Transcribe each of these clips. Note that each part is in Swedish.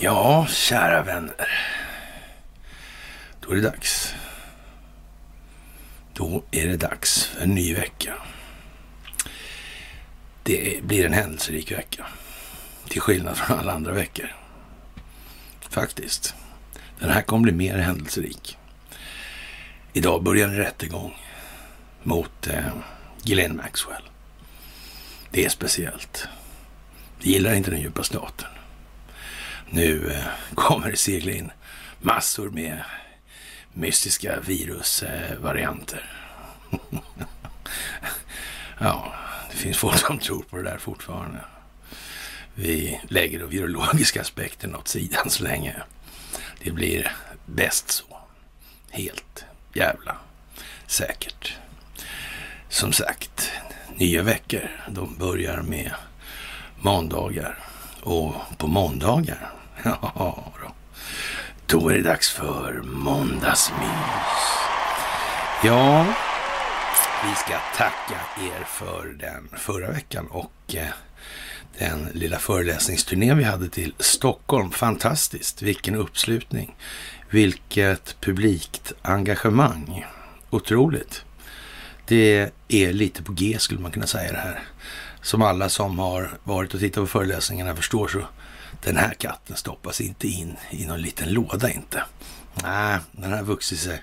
Ja, kära vänner. Då är det dags. Då är det dags för en ny vecka. Det blir en händelserik vecka. Till skillnad från alla andra veckor. Faktiskt. Den här kommer bli mer händelserik. Idag börjar en rättegång mot eh, Ghislaine Maxwell. Det är speciellt. Det gillar inte den djupa staten. Nu eh, kommer det segla in massor med mystiska virusvarianter. ja, det finns folk som tror på det där fortfarande. Vi lägger de virologiska aspekterna åt sidan så länge. Det blir bäst så. Helt jävla säkert. Som sagt, nya veckor, de börjar med måndagar. Och på måndagar, ja då, då är det dags för måndagsmys. Ja, vi ska tacka er för den förra veckan och eh, den lilla föreläsningsturnén vi hade till Stockholm. Fantastiskt, vilken uppslutning. Vilket publikt engagemang. Otroligt. Det är lite på G skulle man kunna säga det här. Som alla som har varit och tittat på föreläsningarna förstår så den här katten stoppas inte in i någon liten låda inte. Nej, den har vuxit sig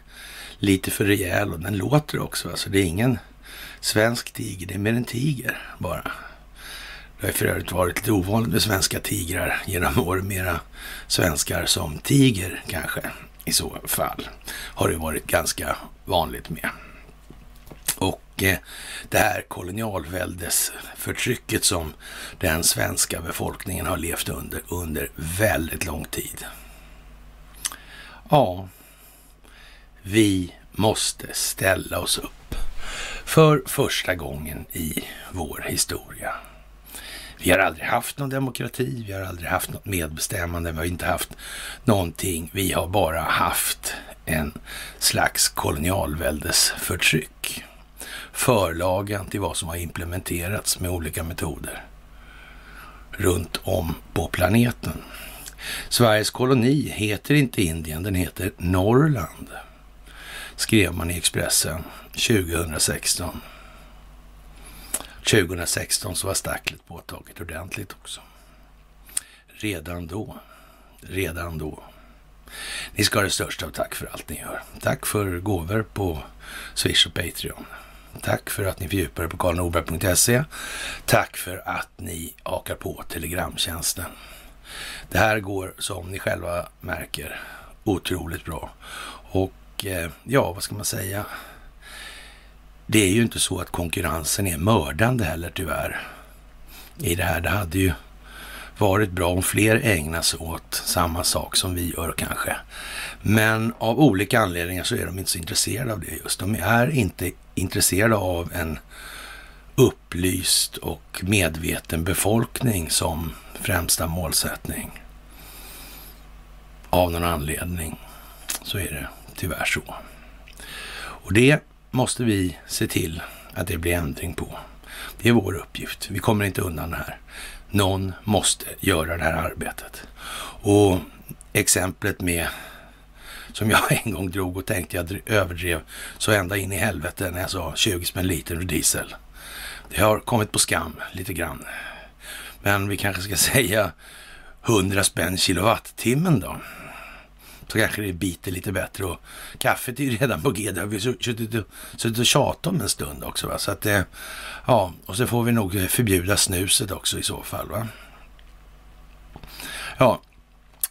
lite för rejäl och den låter också. Alltså det är ingen svensk tiger, det är mer en tiger bara. Det har för övrigt varit lite ovanligt med svenska tigrar genom åren. Mera svenskar som tiger kanske i så fall. Har det varit ganska vanligt med. Det här kolonialväldesförtrycket som den svenska befolkningen har levt under under väldigt lång tid. Ja, vi måste ställa oss upp för första gången i vår historia. Vi har aldrig haft någon demokrati, vi har aldrig haft något medbestämmande, vi har inte haft någonting. Vi har bara haft en slags kolonialväldesförtryck. Förlagen till vad som har implementerats med olika metoder runt om på planeten. Sveriges koloni heter inte Indien, den heter Norrland, skrev man i Expressen 2016. 2016 så var stacklet påtaget ordentligt också. Redan då. Redan då. Ni ska ha det största av tack för allt ni gör. Tack för gåvor på Swish och Patreon. Tack för att ni fördjupar er på karlnorberg.se. Tack för att ni hakar på Telegramtjänsten. Det här går som ni själva märker otroligt bra. Och eh, ja, vad ska man säga? Det är ju inte så att konkurrensen är mördande heller tyvärr. I det här, det hade ju varit bra om fler ägnar sig åt samma sak som vi gör kanske. Men av olika anledningar så är de inte så intresserade av det just. De är inte intresserade av en upplyst och medveten befolkning som främsta målsättning. Av någon anledning så är det tyvärr så. Och det måste vi se till att det blir ändring på. Det är vår uppgift. Vi kommer inte undan det här. Någon måste göra det här arbetet. Och exemplet med som jag en gång drog och tänkte jag överdrev så ända in i helvete när jag sa 20 spänn liter diesel. Det har kommit på skam lite grann. Men vi kanske ska säga 100 spänn kilowattimmen då så kanske det biter lite bättre. Och kaffet är ju redan på G. Det har vi suttit och, suttit och tjatat om en stund också. Va? Så att eh, ja, och så får vi nog eh, förbjuda snuset också i så fall. Va? Ja,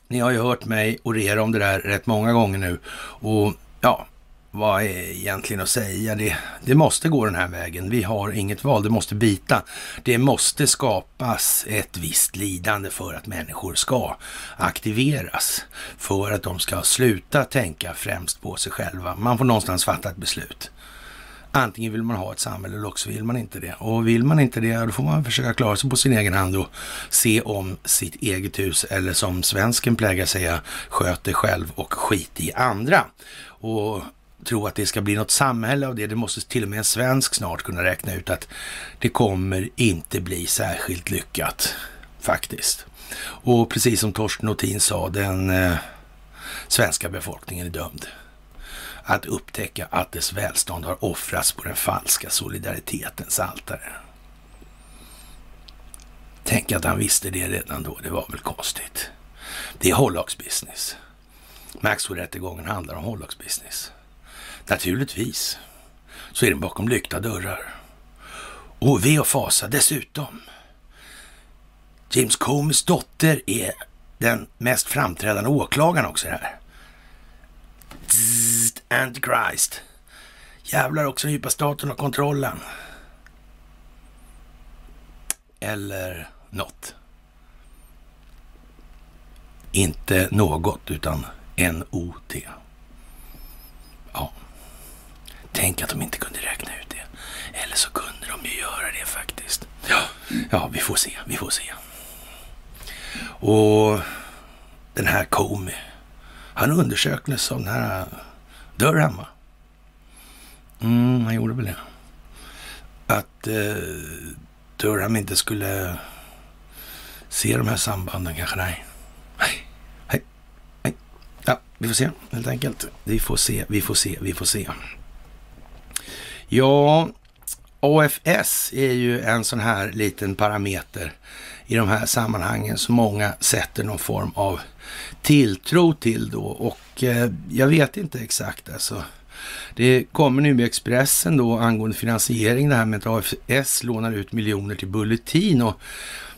ni har ju hört mig orera om det där rätt många gånger nu. Och ja, vad är egentligen att säga? Det, det måste gå den här vägen. Vi har inget val. Det måste bita. Det måste skapas ett visst lidande för att människor ska aktiveras. För att de ska sluta tänka främst på sig själva. Man får någonstans fatta ett beslut. Antingen vill man ha ett samhälle eller också vill man inte det. Och vill man inte det, då får man försöka klara sig på sin egen hand och se om sitt eget hus. Eller som svensken plägar säga, sköt dig själv och skit i andra. Och tro att det ska bli något samhälle av det. Det måste till och med en svensk snart kunna räkna ut att det kommer inte bli särskilt lyckat faktiskt. Och precis som Torsten Nothin sa, den eh, svenska befolkningen är dömd att upptäcka att dess välstånd har offrats på den falska solidaritetens altare. Tänk att han visste det redan då, det var väl konstigt. Det är hållagsbusiness. Maxwell-rättegången handlar om hållagsbusiness. Naturligtvis så är den bakom lyckta dörrar. Och ve och fasa dessutom. James Combs dotter är den mest framträdande åklagaren också här. Zzzt, Antichrist. Jävlar också den djupa staten och kontrollen. Eller något. Inte något, utan N-O-T. Tänk att de inte kunde räkna ut det. Eller så kunde de ju göra det faktiskt. Ja, ja vi får se, vi får se. Och den här Comey, han undersöktes av den här Durham? Mm, han gjorde väl det. Att eh, Durham inte skulle se de här sambanden kanske. Nej. Nej. Nej. Nej. Ja, vi får se helt enkelt. Vi får se, vi får se, vi får se. Ja, AFS är ju en sån här liten parameter i de här sammanhangen som många sätter någon form av tilltro till då. Och eh, jag vet inte exakt alltså. Det kommer nu med Expressen då angående finansiering det här med att AFS lånar ut miljoner till Bulletin och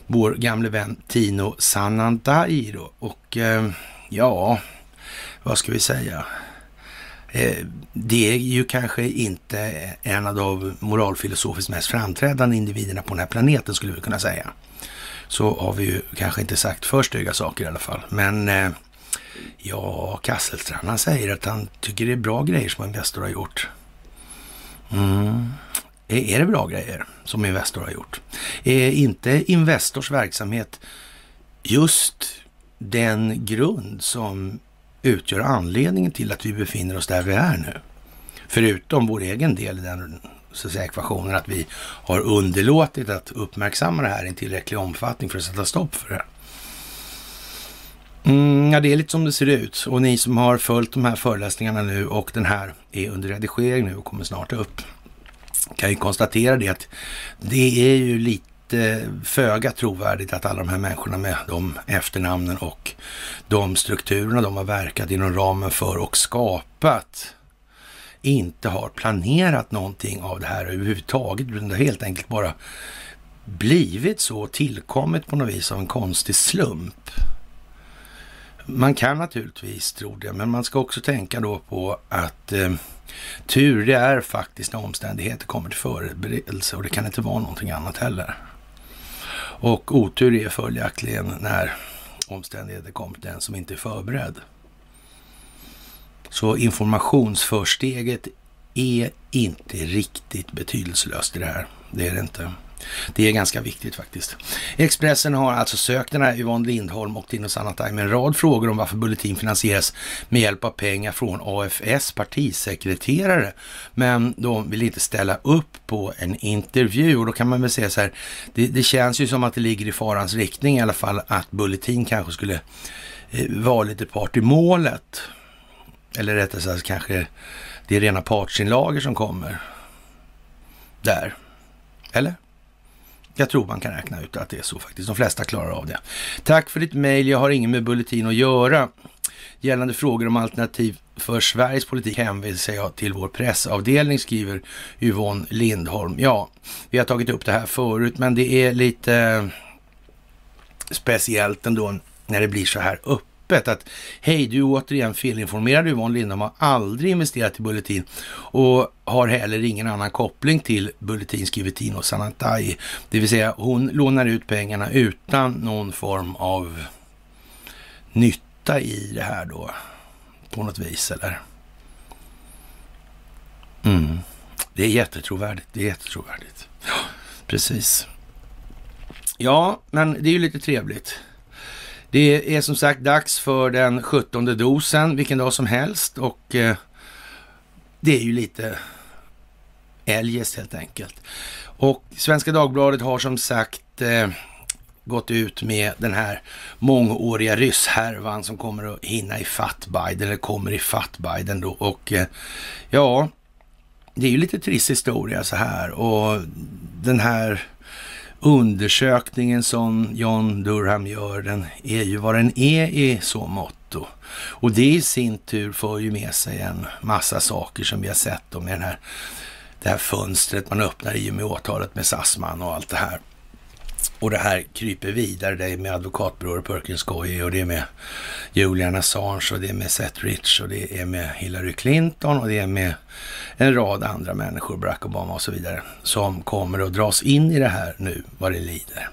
vår gamle vän Tino Sanandaji då. Och eh, ja, vad ska vi säga? Eh, det är ju kanske inte en av de moralfilosofiskt mest framträdande individerna på den här planeten skulle vi kunna säga. Så har vi ju kanske inte sagt för stygga saker i alla fall. Men eh, ja, Kasselstrand han säger att han tycker det är bra grejer som Investor har gjort. Mm. Är det bra grejer som Investor har gjort? Är inte Investors verksamhet just den grund som utgör anledningen till att vi befinner oss där vi är nu? Förutom vår egen del i den så att säga, ekvationen att vi har underlåtit att uppmärksamma det här i en tillräcklig omfattning för att sätta stopp för det. Mm, ja, det är lite som det ser ut. Och ni som har följt de här föreläsningarna nu och den här är under redigering nu och kommer snart upp kan ju konstatera det att det är ju lite föga trovärdigt att alla de här människorna med de efternamnen och de strukturerna de har verkat inom ramen för och skapat inte har planerat någonting av det här överhuvudtaget. Utan Det har helt enkelt bara blivit så tillkommet på något vis av en konstig slump. Man kan naturligtvis tro det, men man ska också tänka då på att eh, tur det är faktiskt när omständigheter kommer till förberedelse och det kan inte vara någonting annat heller. Och otur är följaktligen när omständigheter kommer till den som inte är förberedd. Så informationsförsteget är inte riktigt betydelselöst i det här. Det är det inte. Det är ganska viktigt faktiskt. Expressen har alltså sökt den här Yvonne Lindholm och Tino Sanatai med en rad frågor om varför Bulletin finansieras med hjälp av pengar från AFS partisekreterare. Men de vill inte ställa upp på en intervju och då kan man väl säga så här. Det, det känns ju som att det ligger i farans riktning i alla fall att Bulletin kanske skulle eh, vara lite part i målet. Eller rättare sagt kanske det är rena partsinlager som kommer där. Eller? Jag tror man kan räkna ut att det är så faktiskt. De flesta klarar av det. Tack för ditt mejl. Jag har ingen med Bulletin att göra. Gällande frågor om alternativ för Sveriges politik hänvisar jag till vår pressavdelning, skriver Yvonne Lindholm. Ja, vi har tagit upp det här förut, men det är lite speciellt ändå när det blir så här upp öppet att hej, du är återigen felinformerad. Yvonne Lindholm har aldrig investerat i Bulletin och har heller ingen annan koppling till Bulletin, skriver Tino Sanatai. Det vill säga hon lånar ut pengarna utan någon form av nytta i det här då på något vis eller? Mm. Det är jättetrovärdigt. Det är jättetrovärdigt. Ja, precis. Ja, men det är ju lite trevligt. Det är som sagt dags för den 17 dosen, vilken dag som helst. Och eh, det är ju lite eljest helt enkelt. Och Svenska Dagbladet har som sagt eh, gått ut med den här mångåriga rysshärvan som kommer att hinna i fatt Biden, eller kommer i fatt Biden då. Och eh, ja, det är ju lite trist historia så här och den här undersökningen som John Durham gör, den är ju vad den är i så mått. Och det i sin tur för ju med sig en massa saker som vi har sett om med den här, det här fönstret man öppnar i och med åtalet med Sassman och allt det här. Och det här kryper vidare, det är med advokatbyråer Perkins Coie och det är med Julian Assange och det är med Seth Rich och det är med Hillary Clinton och det är med en rad andra människor, Barack Obama och så vidare, som kommer att dras in i det här nu vad det lider.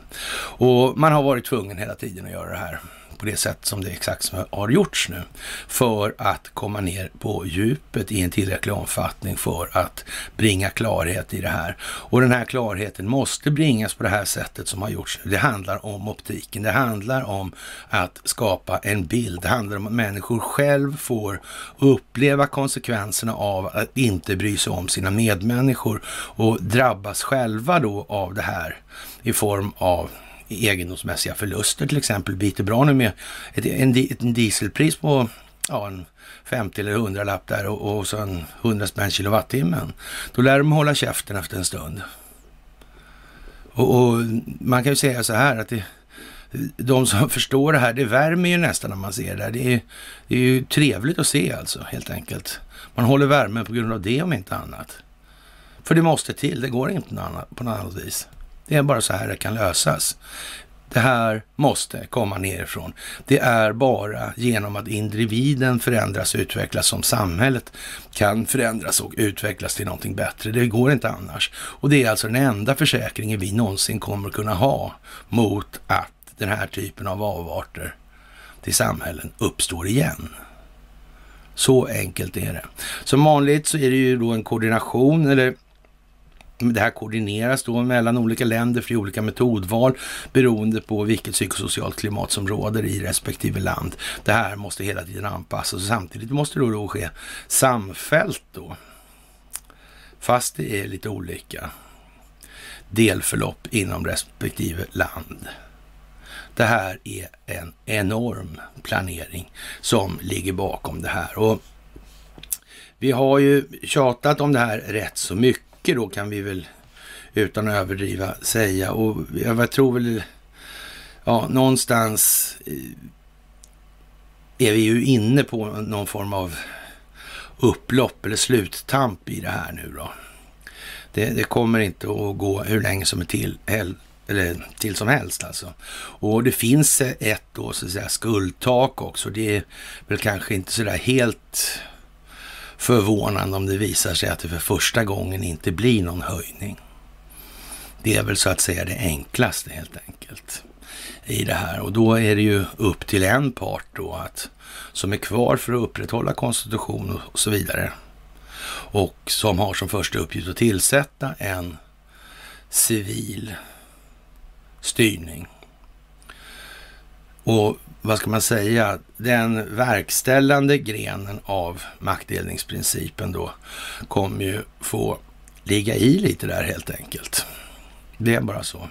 Och man har varit tvungen hela tiden att göra det här på det sätt som det exakt som har gjorts nu för att komma ner på djupet i en tillräcklig omfattning för att bringa klarhet i det här. Och den här klarheten måste bringas på det här sättet som har gjorts nu. Det handlar om optiken. Det handlar om att skapa en bild. Det handlar om att människor själv får uppleva konsekvenserna av att inte bry sig om sina medmänniskor och drabbas själva då av det här i form av egendomsmässiga förluster till exempel biter bra nu med ett, en, ett dieselpris på ja, en 50 eller 100 lapp där och, och så en 100 spänn kilowattimmen. Då lär de hålla käften efter en stund. Och, och man kan ju säga så här att det, de som förstår det här, det värmer ju nästan när man ser det här. Det är, det är ju trevligt att se alltså, helt enkelt. Man håller värmen på grund av det om inte annat. För det måste till, det går inte på något annat vis. Det är bara så här det kan lösas. Det här måste komma nerifrån. Det är bara genom att individen förändras och utvecklas som samhället kan förändras och utvecklas till någonting bättre. Det går inte annars. Och det är alltså den enda försäkringen vi någonsin kommer kunna ha mot att den här typen av avarter till samhällen uppstår igen. Så enkelt är det. Som vanligt så är det ju då en koordination eller det här koordineras då mellan olika länder för olika metodval beroende på vilket psykosocialt klimat som råder i respektive land. Det här måste hela tiden anpassas och samtidigt måste det då ske samfällt då. Fast det är lite olika delförlopp inom respektive land. Det här är en enorm planering som ligger bakom det här. Och vi har ju tjatat om det här rätt så mycket mycket då kan vi väl utan att överdriva säga. Och jag tror väl, ja, någonstans eh, är vi ju inne på någon form av upplopp eller sluttamp i det här nu då. Det, det kommer inte att gå hur länge som är till, eller till som helst alltså. Och det finns ett då så att säga skuldtak också. Det är väl kanske inte sådär helt förvånande om det visar sig att det för första gången inte blir någon höjning. Det är väl så att säga det enklaste helt enkelt i det här. Och då är det ju upp till en part då att, som är kvar för att upprätthålla konstitution och så vidare. Och som har som första uppgift att tillsätta en civil styrning. Och vad ska man säga, den verkställande grenen av maktdelningsprincipen då kommer ju få ligga i lite där helt enkelt. Det är bara så.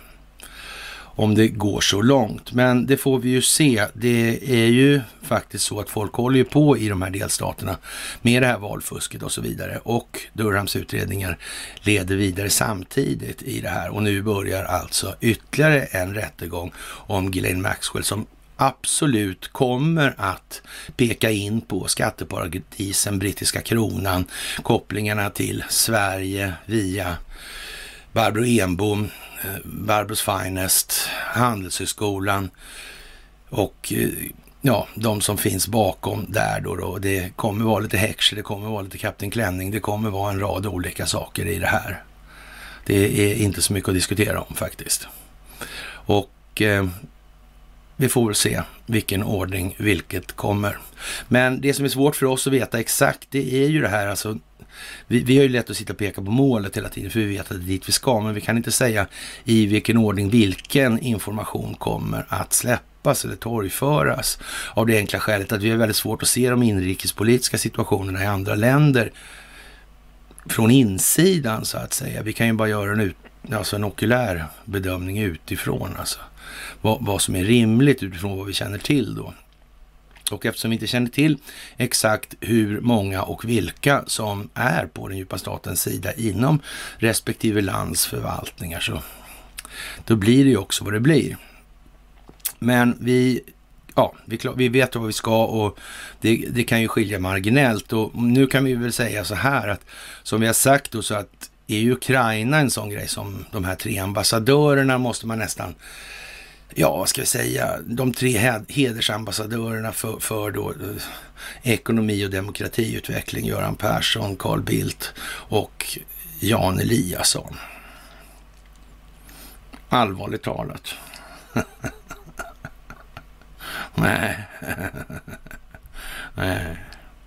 Om det går så långt. Men det får vi ju se. Det är ju faktiskt så att folk håller ju på i de här delstaterna med det här valfusket och så vidare. Och Durhams utredningar leder vidare samtidigt i det här. Och nu börjar alltså ytterligare en rättegång om Ghislaine Maxwell som absolut kommer att peka in på skatteparadisen, brittiska kronan, kopplingarna till Sverige via Barbro Enbom, eh, Barbros Finest, Handelshögskolan och eh, ja, de som finns bakom där då, då. Det kommer vara lite Heckscher, det kommer vara lite Kapten Klänning, det kommer vara en rad olika saker i det här. Det är inte så mycket att diskutera om faktiskt. Och eh, vi får väl se vilken ordning vilket kommer. Men det som är svårt för oss att veta exakt, det är ju det här alltså. Vi, vi har ju lätt att sitta och peka på målet hela tiden för vi vet att det är dit vi ska, men vi kan inte säga i vilken ordning vilken information kommer att släppas eller torgföras. Av det enkla skälet att vi har väldigt svårt att se de inrikespolitiska situationerna i andra länder från insidan så att säga. Vi kan ju bara göra en, ut, alltså en okulär bedömning utifrån. Alltså. Vad, vad som är rimligt utifrån vad vi känner till då. Och eftersom vi inte känner till exakt hur många och vilka som är på den djupa statens sida inom respektive lands förvaltningar så då blir det ju också vad det blir. Men vi, ja, vi, vi vet vad vi ska och det, det, kan ju skilja marginellt. Och nu kan vi väl säga så här att som vi har sagt då så att är Ukraina en sån grej som de här tre ambassadörerna måste man nästan ja, vad ska vi säga, de tre hedersambassadörerna för, för då, eh, ekonomi och demokratiutveckling, Göran Persson, Carl Bildt och Jan Eliasson. Allvarligt talat. Nej. Nej.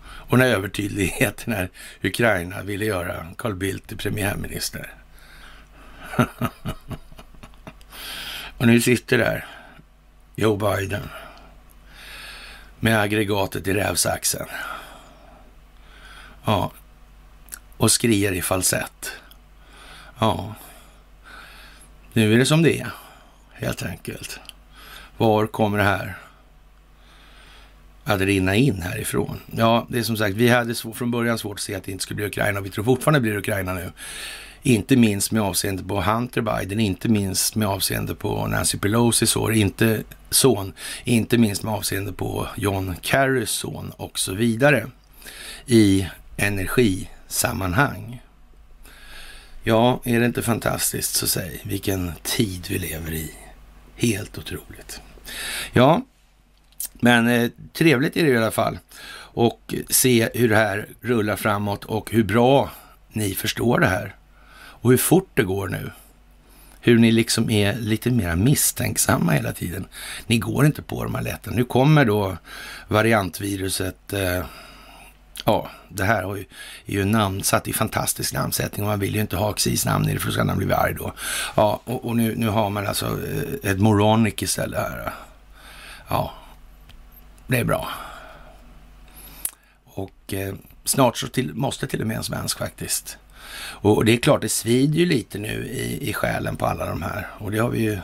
Och när övertydligheten när Ukraina ville göra Carl Bildt till premiärminister. Och nu sitter där Joe Biden med aggregatet i rävsaxen. Ja, och skriar i falsett. Ja, nu är det som det är, helt enkelt. Var kommer det här att rinna in härifrån? Ja, det är som sagt, vi hade från början svårt att se att det inte skulle bli Ukraina och vi tror fortfarande det blir Ukraina nu. Inte minst med avseende på Hunter Biden, inte minst med avseende på Nancy Pelosis son, inte, son, inte minst med avseende på John Kerrys son och så vidare i energisammanhang. Ja, är det inte fantastiskt så säg vilken tid vi lever i. Helt otroligt. Ja, men eh, trevligt är det i alla fall och se hur det här rullar framåt och hur bra ni förstår det här och hur fort det går nu. Hur ni liksom är lite mer misstänksamma hela tiden. Ni går inte på de här lätten. Nu kommer då variantviruset. Eh, ja, det här är ju namnsatt i fantastisk namnsättning och man vill ju inte ha Xis namn i det för då ska han bli arg då. Ja, och, och nu, nu har man alltså eh, ett moronic istället här. Ja, det är bra. Och eh, snart så till, måste till och med en svensk faktiskt och det är klart, det svider ju lite nu i, i själen på alla de här. Och det har vi ju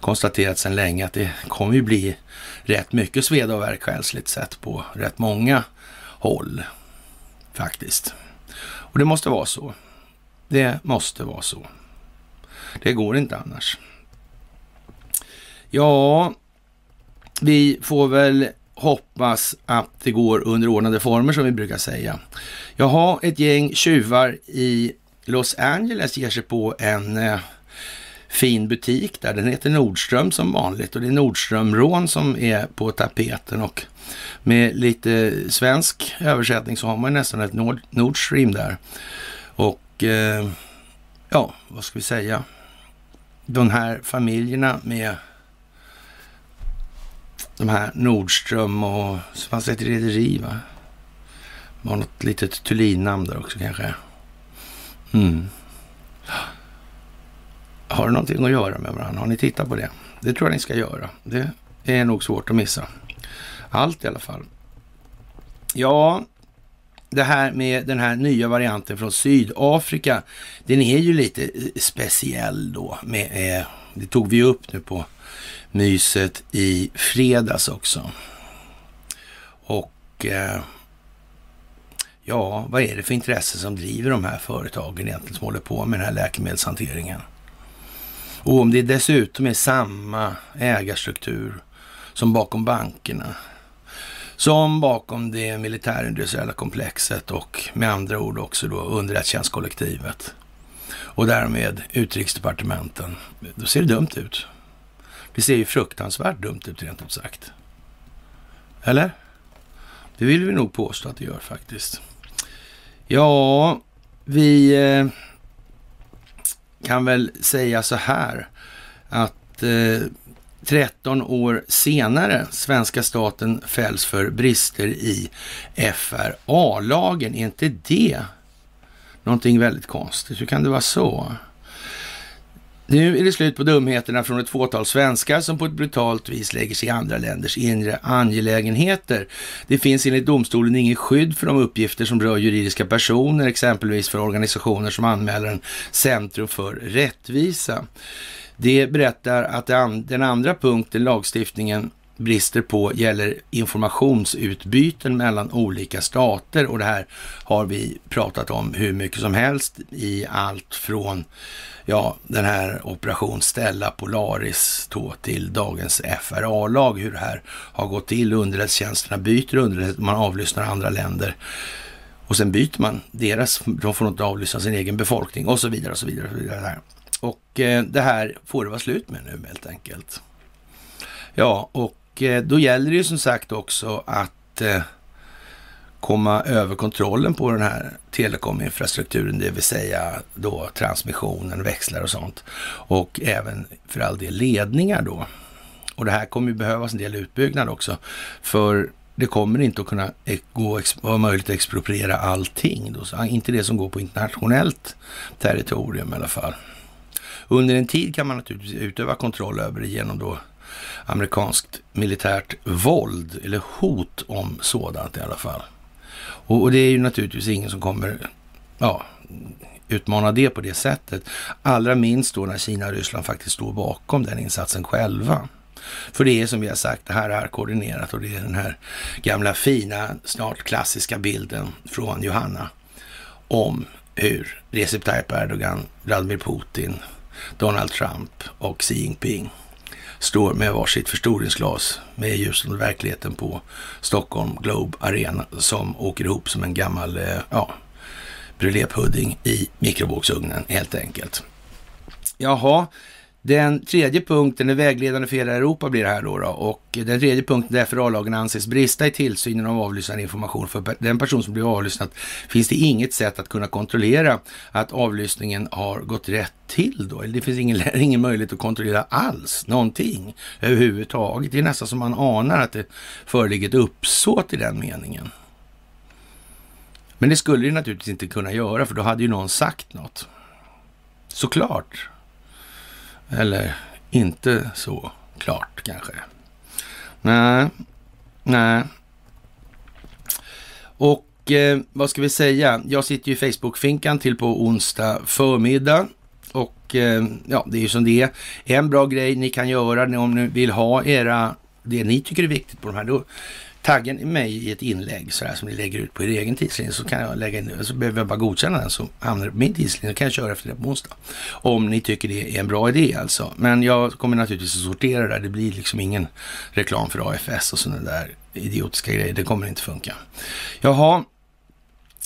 konstaterat sedan länge att det kommer ju bli rätt mycket sveda och värk själsligt sett på rätt många håll faktiskt. Och det måste vara så. Det måste vara så. Det går inte annars. Ja, vi får väl hoppas att det går under ordnade former som vi brukar säga. Jaha, ett gäng tjuvar i Los Angeles ger sig på en eh, fin butik där. Den heter Nordström som vanligt och det är Nordströmrån som är på tapeten och med lite svensk översättning så har man nästan ett Nord Nordstream där. Och eh, ja, vad ska vi säga? De här familjerna med de här Nordström och så fanns det ett rederi va? Var något litet Thulin-namn där också kanske. Mm. Har det någonting att göra med varandra? Har ni tittat på det? Det tror jag ni ska göra. Det är nog svårt att missa. Allt i alla fall. Ja, det här med den här nya varianten från Sydafrika, den är ju lite eh, speciell då. Med, eh, det tog vi upp nu på myset i fredags också. Och eh, ja, vad är det för intresse som driver de här företagen egentligen som håller på med den här läkemedelshanteringen? Och om det dessutom är samma ägarstruktur som bakom bankerna, som bakom det militärindustriella komplexet och med andra ord också då underrättelsetjänstkollektivet och därmed utrikesdepartementen, då ser det dumt ut. Det ser ju fruktansvärt dumt ut rent ut sagt. Eller? Det vill vi nog påstå att det gör faktiskt. Ja, vi eh, kan väl säga så här att eh, 13 år senare, svenska staten fälls för brister i FRA-lagen. Är inte det någonting väldigt konstigt? Hur kan det vara så? Nu är det slut på dumheterna från ett fåtal svenskar som på ett brutalt vis lägger sig i andra länders inre angelägenheter. Det finns enligt domstolen inget skydd för de uppgifter som rör juridiska personer, exempelvis för organisationer som anmäler en Centrum för rättvisa. Det berättar att den andra punkten, lagstiftningen, brister på gäller informationsutbyten mellan olika stater och det här har vi pratat om hur mycket som helst i allt från ja, den här operation Stella Polaris då till dagens FRA-lag, hur det här har gått till. Underrättelsetjänsterna byter underrättelse, man avlyssnar andra länder och sen byter man deras, de får inte avlyssna sin egen befolkning och så vidare och så vidare. Och, så vidare. och eh, det här får det vara slut med nu helt enkelt. Ja, och Eh, då gäller det ju som sagt också att eh, komma över kontrollen på den här telekominfrastrukturen, det vill säga då transmissionen, växlar och sånt. Och även för all del ledningar då. Och det här kommer ju behövas en del utbyggnad också. För det kommer inte att kunna e-, gå, vara möjligt att expropriera allting. Då. Så inte det som går på internationellt territorium i alla fall. Under en tid kan man naturligtvis utöva kontroll över det genom då amerikanskt militärt våld eller hot om sådant i alla fall. Och, och det är ju naturligtvis ingen som kommer ja, utmana det på det sättet. Allra minst då när Kina och Ryssland faktiskt står bakom den insatsen själva. För det är som vi har sagt, det här är koordinerat och det är den här gamla fina, snart klassiska bilden från Johanna om hur Recep Tayyip Erdogan, Vladimir Putin, Donald Trump och Xi Jinping står med varsitt förstoringsglas med ljuset och verkligheten på Stockholm Globe Arena som åker ihop som en gammal eh, ja, brulépudding i mikrovågsugnen helt enkelt. Jaha, den tredje punkten är vägledande för hela Europa blir det här då, då. och den tredje punkten där FRA-lagen anses brista i tillsynen av avlyssnad information. För den person som blir avlyssnad finns det inget sätt att kunna kontrollera att avlyssningen har gått rätt till då. Det finns ingen, ingen möjlighet att kontrollera alls någonting överhuvudtaget. Det är nästan som man anar att det föreligger ett uppsåt i den meningen. Men det skulle det naturligtvis inte kunna göra för då hade ju någon sagt något. Såklart. Eller inte så klart kanske. Nej, nej. Och eh, vad ska vi säga? Jag sitter ju i Facebook-finkan till på onsdag förmiddag. Och eh, ja, det är ju som det är. En bra grej ni kan göra om ni vill ha era, det ni tycker är viktigt på de här, då taggen mig i ett inlägg sådär som ni lägger ut på er egen tidslinje så kan jag lägga in så behöver jag bara godkänna den så hamnar det på min tidslinje. Då kan jag köra efter det på onsdag. Om ni tycker det är en bra idé alltså. Men jag kommer naturligtvis att sortera det där. Det blir liksom ingen reklam för AFS och sådana där idiotiska grejer. Det kommer inte funka. Jaha,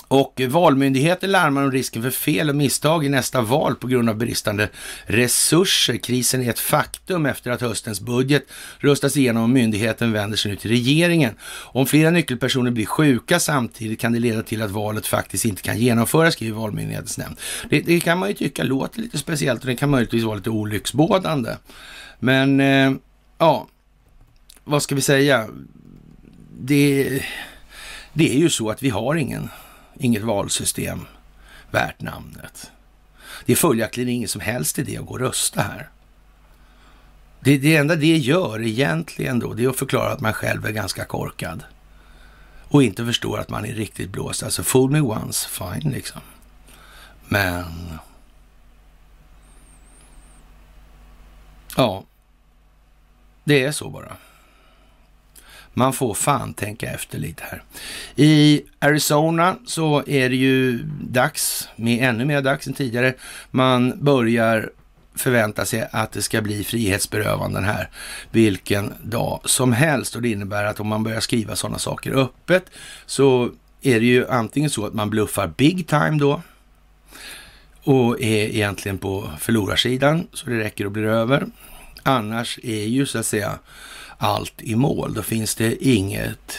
och Valmyndigheten larmar om risken för fel och misstag i nästa val på grund av bristande resurser. Krisen är ett faktum efter att höstens budget röstas igenom och myndigheten vänder sig nu till regeringen. Om flera nyckelpersoner blir sjuka samtidigt kan det leda till att valet faktiskt inte kan genomföras, skriver Valmyndighetens nämnd. Det, det kan man ju tycka låter lite speciellt och det kan möjligtvis vara lite olycksbådande. Men eh, ja, vad ska vi säga? Det, det är ju så att vi har ingen inget valsystem värt namnet. Det är följaktligen ingen som helst idé att gå och rösta här. Det, det enda det gör egentligen då, det är att förklara att man själv är ganska korkad. Och inte förstår att man är riktigt blåst. Alltså, fool me once, fine liksom. Men... Ja, det är så bara. Man får fan tänka efter lite här. I Arizona så är det ju dags, med ännu mer dags än tidigare. Man börjar förvänta sig att det ska bli frihetsberövanden här vilken dag som helst. Och det innebär att om man börjar skriva sådana saker öppet så är det ju antingen så att man bluffar big time då och är egentligen på förlorarsidan så det räcker och blir över. Annars är ju så att säga allt i mål. Då finns det inget,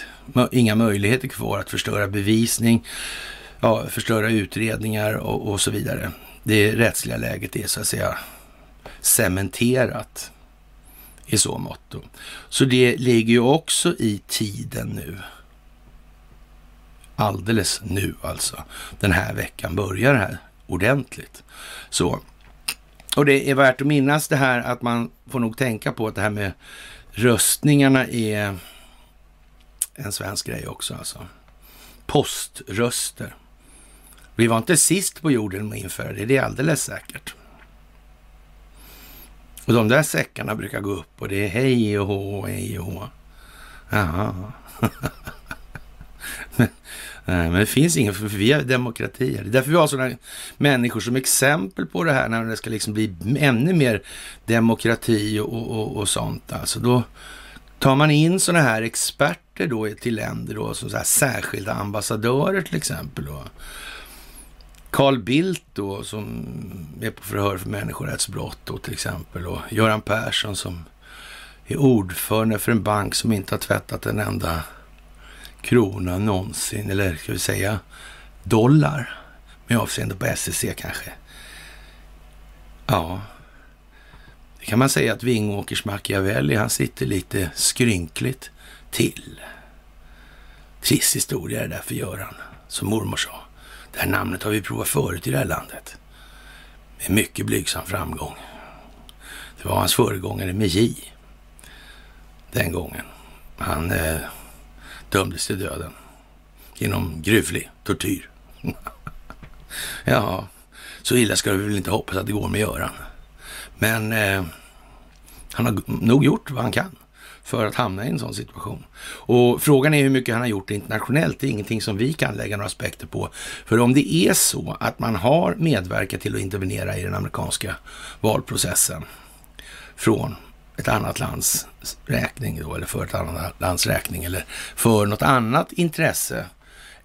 inga möjligheter kvar att förstöra bevisning, ja, förstöra utredningar och, och så vidare. Det rättsliga läget är så att säga cementerat i så mått. Så det ligger ju också i tiden nu. Alldeles nu alltså. Den här veckan börjar det här ordentligt. Så Och det är värt att minnas det här att man får nog tänka på att det här med röstningarna är en svensk grej också alltså. Poströster. Vi var inte sist på jorden med att införa det, det är alldeles säkert. Och de där säckarna brukar gå upp och det är hej och hå, hej och hå. Jaha. men, men det finns ingen, för vi har demokratier. Det är därför vi har sådana människor som exempel på det här när det ska liksom bli ännu mer demokrati och, och, och sånt. Alltså då tar man in sådana här experter då till länder då, som så här särskilda ambassadörer till exempel. Då. Carl Bildt då, som är på förhör för människorättsbrott då till exempel. Och Göran Persson som är ordförande för en bank som inte har tvättat en enda krona någonsin, eller ska vi säga dollar, med avseende på SEC kanske. Ja, det kan man säga att Vingåkers Machiavelli, han sitter lite skrynkligt till. Trist historia det där för Göran, som mormor sa. Det här namnet har vi provat förut i det här landet. Med mycket blygsam framgång. Det var hans föregångare med J. Den gången. Han eh, dömdes till döden. Genom gruvlig tortyr. ja, så illa ska vi väl inte hoppas att det går med Göran. Men eh, han har nog gjort vad han kan för att hamna i en sån situation. Och frågan är hur mycket han har gjort internationellt. Det är ingenting som vi kan lägga några aspekter på. För om det är så att man har medverkat till att intervenera i den amerikanska valprocessen från ett annat lands räkning då, eller för ett annat lands räkning, eller för något annat intresse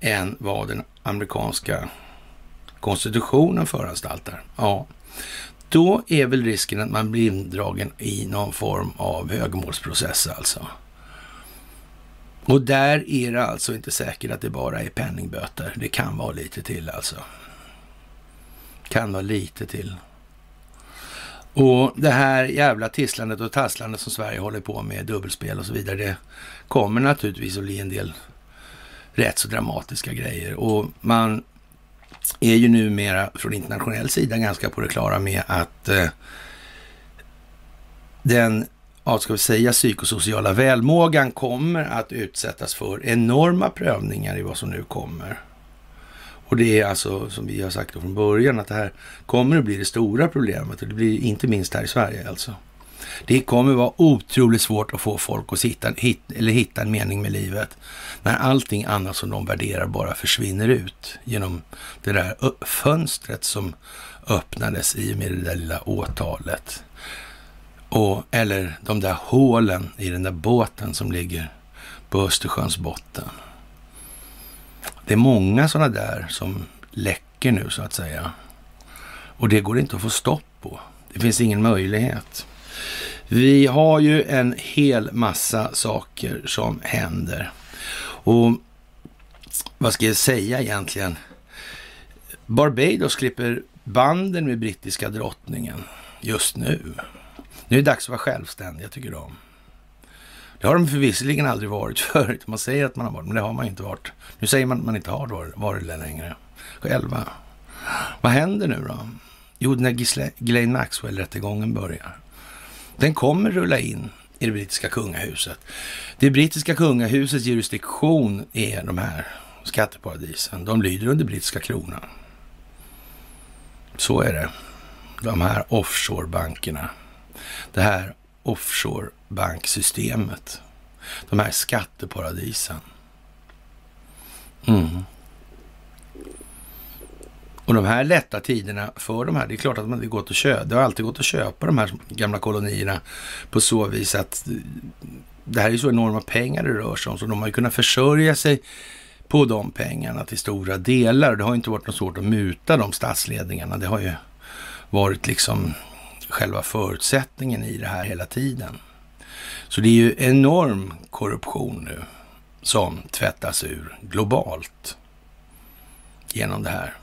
än vad den amerikanska konstitutionen föranstaltar. Ja, då är väl risken att man blir indragen i någon form av högmålsprocess alltså. Och där är det alltså inte säkert att det bara är penningböter. Det kan vara lite till alltså. Kan vara lite till. Och det här jävla tisslandet och tasslandet som Sverige håller på med, dubbelspel och så vidare, det kommer naturligtvis att bli en del rätt så dramatiska grejer. Och man är ju numera från internationell sida ganska på det klara med att eh, den, ja, ska vi säga, psykosociala välmågan kommer att utsättas för enorma prövningar i vad som nu kommer. Och det är alltså, som vi har sagt från början, att det här kommer att bli det stora problemet och det blir inte minst här i Sverige alltså. Det kommer vara otroligt svårt att få folk att hitta, hit, eller hitta en mening med livet när allting annat som de värderar bara försvinner ut genom det där fönstret som öppnades i och med det där lilla åtalet. Och, eller de där hålen i den där båten som ligger på Östersjöns botten. Det är många sådana där som läcker nu så att säga. Och det går inte att få stopp på. Det finns ingen möjlighet. Vi har ju en hel massa saker som händer. Och vad ska jag säga egentligen? Barbados klipper banden med brittiska drottningen just nu. Nu är det dags att vara självständiga tycker de. Det har de förvisserligen aldrig varit förut. Man säger att man har varit, men det har man inte varit. Nu säger man att man inte har varit det längre. Själva. Vad händer nu då? Jo, när Ghislaine Maxwell-rättegången börjar. Den kommer rulla in i det brittiska kungahuset. Det brittiska kungahusets jurisdiktion är de här skatteparadisen. De lyder under brittiska kronan. Så är det. De här offshore-bankerna. Det här offshore banksystemet, De här skatteparadisen. Mm. Och de här lätta tiderna för de här, det är klart att man det gått att köpa, det har alltid gått att köpa de här gamla kolonierna på så vis att det här är så enorma pengar det rör sig om, så de har ju kunnat försörja sig på de pengarna till stora delar. Det har inte varit något svårt att muta de statsledningarna. Det har ju varit liksom själva förutsättningen i det här hela tiden. Så det är ju enorm korruption nu som tvättas ur globalt genom det här.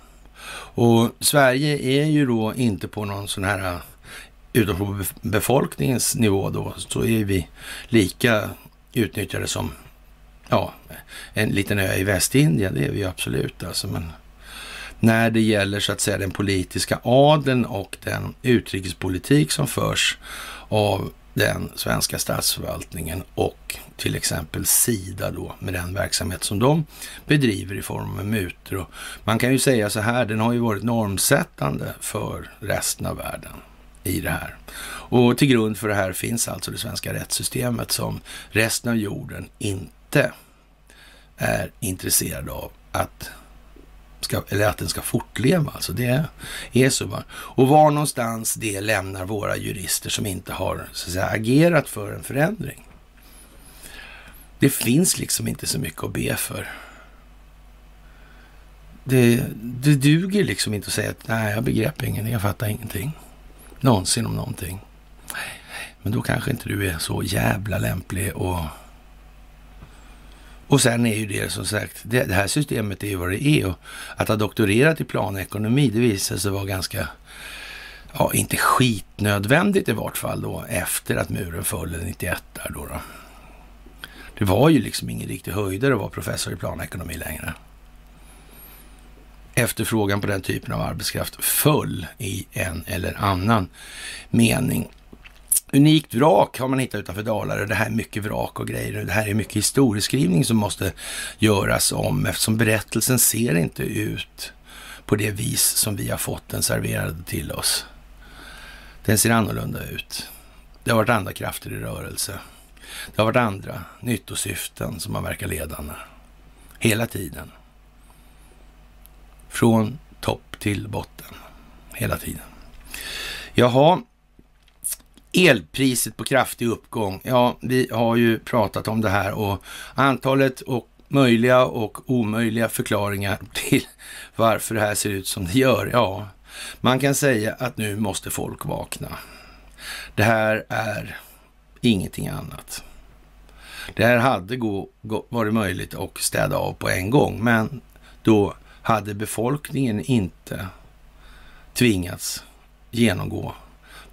Och Sverige är ju då inte på någon sån här, eh, utom på befolkningens nivå då, så är vi lika utnyttjade som ja, en liten ö i Västindien. Det är vi absolut alltså. Men när det gäller så att säga den politiska adeln och den utrikespolitik som förs av den svenska statsförvaltningen och till exempel Sida då med den verksamhet som de bedriver i form av mutor. Man kan ju säga så här, den har ju varit normsättande för resten av världen i det här. Och till grund för det här finns alltså det svenska rättssystemet som resten av jorden inte är intresserad av att ska, eller att den ska fortleva. Alltså det är så. Va? Och var någonstans det lämnar våra jurister som inte har så att säga, agerat för en förändring. Det finns liksom inte så mycket att be för. Det, det duger liksom inte att säga att nej, jag begrep ingenting, jag fattar ingenting. Någonsin om någonting. Men då kanske inte du är så jävla lämplig och och sen är ju det som sagt, det, det, här systemet är ju vad det är. Och att ha doktorerat i planekonomi, det visade sig vara ganska, ja, inte skitnödvändigt i vart fall då, efter att muren föll 91 där då. då. Det var ju liksom ingen riktig höjdare att vara professor i planekonomi längre. Efterfrågan på den typen av arbetskraft föll i en eller annan mening. Unikt vrak har man hittat utanför Dalarö. Det här är mycket vrak och grejer. Det här är mycket historieskrivning som måste göras om eftersom berättelsen ser inte ut på det vis som vi har fått den serverad till oss. Den ser annorlunda ut. Det har varit andra krafter i rörelse. Det har varit andra nyttosyften som har verkat ledande. Hela tiden. Från topp till botten. Hela tiden. Jaha, Elpriset på kraftig uppgång. Ja, vi har ju pratat om det här och antalet och möjliga och omöjliga förklaringar till varför det här ser ut som det gör. Ja, man kan säga att nu måste folk vakna. Det här är ingenting annat. Det här hade gå, gå, varit möjligt att städa av på en gång, men då hade befolkningen inte tvingats genomgå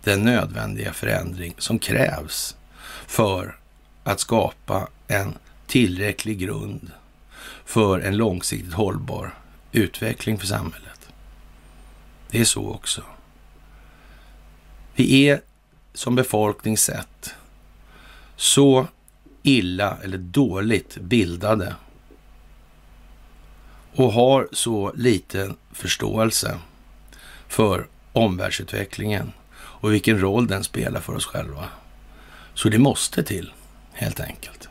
den nödvändiga förändring som krävs för att skapa en tillräcklig grund för en långsiktigt hållbar utveckling för samhället. Det är så också. Vi är som befolkning sett så illa eller dåligt bildade och har så liten förståelse för omvärldsutvecklingen och vilken roll den spelar för oss själva. Så det måste till, helt enkelt.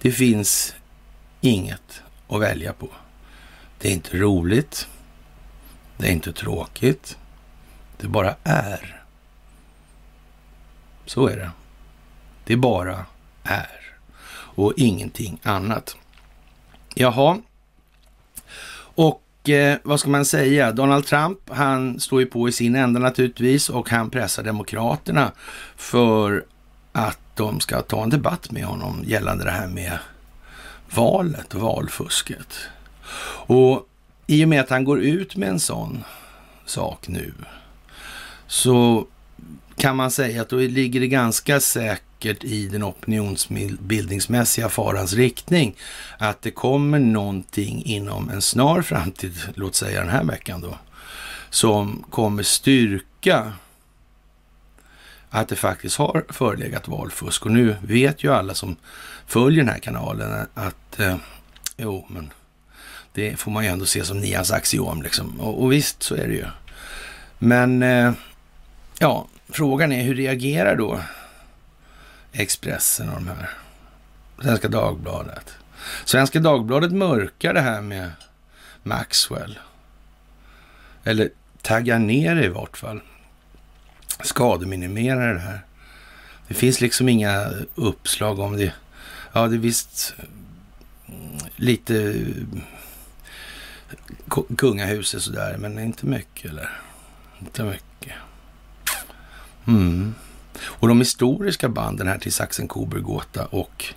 Det finns inget att välja på. Det är inte roligt. Det är inte tråkigt. Det bara är. Så är det. Det bara är. Och ingenting annat. Jaha. Och eh, vad ska man säga? Donald Trump, han står ju på i sin ända naturligtvis och han pressar Demokraterna för att de ska ta en debatt med honom gällande det här med valet och valfusket. Och i och med att han går ut med en sån sak nu så kan man säga att då ligger det ganska säkert vackert i den opinionsbildningsmässiga farans riktning att det kommer någonting inom en snar framtid, låt säga den här veckan då, som kommer styrka att det faktiskt har förelegat valfusk. Och nu vet ju alla som följer den här kanalen att eh, jo, men det får man ju ändå se som nians axiom liksom. Och, och visst, så är det ju. Men eh, ja, frågan är hur reagerar då Expressen och de här. Svenska Dagbladet. Svenska Dagbladet mörkar det här med Maxwell. Eller taggar ner det i vart fall. Skademinimerar det här. Det finns liksom inga uppslag om det. Ja, det är visst mm, lite mm, kungahuset sådär, men inte mycket eller? Inte mycket. Mm. Och de historiska banden här till Sachsen-Coburg-Gotha och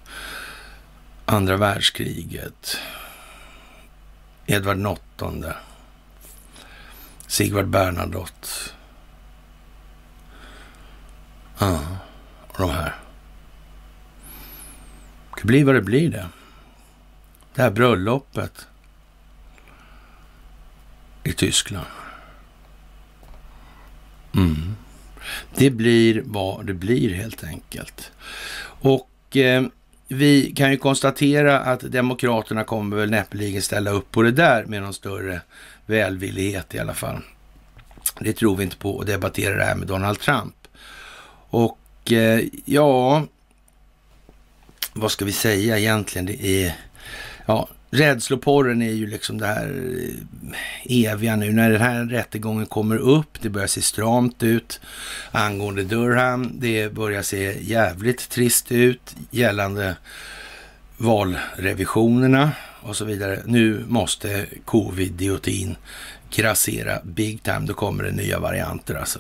andra världskriget, Edvard VIII, Sigvard Bernadotte. Ja, och de här. Det blir vad det blir det. Det här bröllopet. i Tyskland. Mm. Det blir vad det blir helt enkelt. Och eh, vi kan ju konstatera att Demokraterna kommer väl näppeligen ställa upp på det där med någon större välvillighet i alla fall. Det tror vi inte på att debattera det här med Donald Trump. Och eh, ja, vad ska vi säga egentligen? Det är, ja, rädsloporren är ju liksom det här eh, eviga nu. När den här rättegången kommer upp, det börjar se stramt ut angående Durham. Det börjar se jävligt trist ut gällande valrevisionerna och så vidare. Nu måste covid-diotin grassera big time. Då kommer det nya varianter alltså.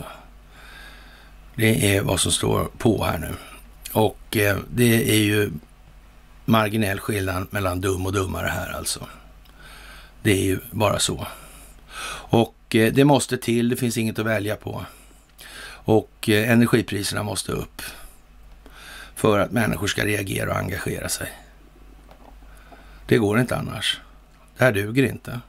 Det är vad som står på här nu. Och eh, det är ju marginell skillnad mellan dum och dummare här alltså. Det är ju bara så. Och eh, det måste till, det finns inget att välja på. Och eh, energipriserna måste upp för att människor ska reagera och engagera sig. Det går inte annars. Det här duger inte.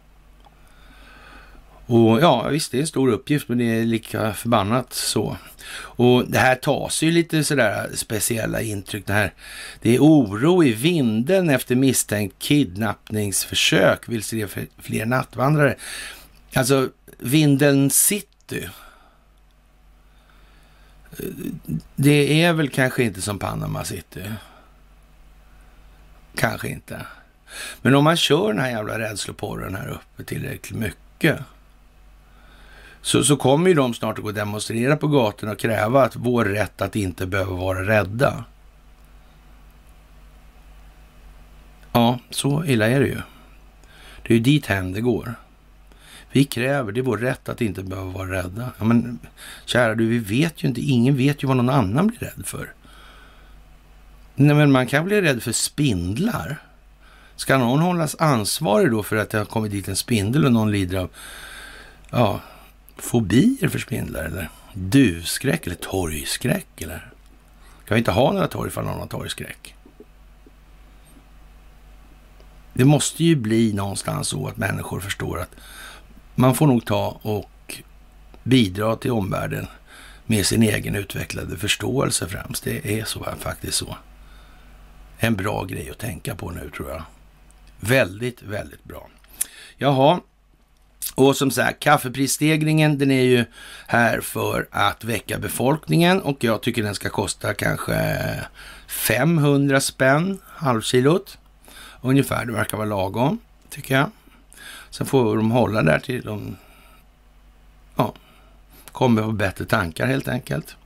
Och ja, visst, det är en stor uppgift, men det är lika förbannat så. Och det här tas ju lite sådär speciella intryck. Det, här, det är oro i vinden efter misstänkt kidnappningsförsök. Vill se fler nattvandrare. Alltså, Vindeln city. Det är väl kanske inte som Panama City. Kanske inte. Men om man kör den här jävla rädsloporren här uppe tillräckligt mycket så, så kommer ju de snart att gå och demonstrera på gatorna och kräva att vår rätt att inte behöva vara rädda. Ja, så illa är det ju. Det är ju dit hem det går. Vi kräver, det är vår rätt att inte behöva vara rädda. Ja, men kära du, vi vet ju inte, ingen vet ju vad någon annan blir rädd för. Nej, men man kan bli rädd för spindlar. Ska någon hållas ansvarig då för att det har kommit dit en spindel och någon lider av ja, fobier för spindlar eller duvskräck eller torgskräck eller? Kan vi inte ha några torg ifall någon har torgskräck? Det måste ju bli någonstans så att människor förstår att man får nog ta och bidra till omvärlden med sin egen utvecklade förståelse främst. Det är så faktiskt så. En bra grej att tänka på nu tror jag. Väldigt, väldigt bra. Jaha, och som sagt, kaffeprisstegringen den är ju här för att väcka befolkningen och jag tycker den ska kosta kanske 500 spänn halvkilot. Ungefär, det verkar vara lagom tycker jag. Sen får de hålla där till de ja, kommer på bättre tankar helt enkelt.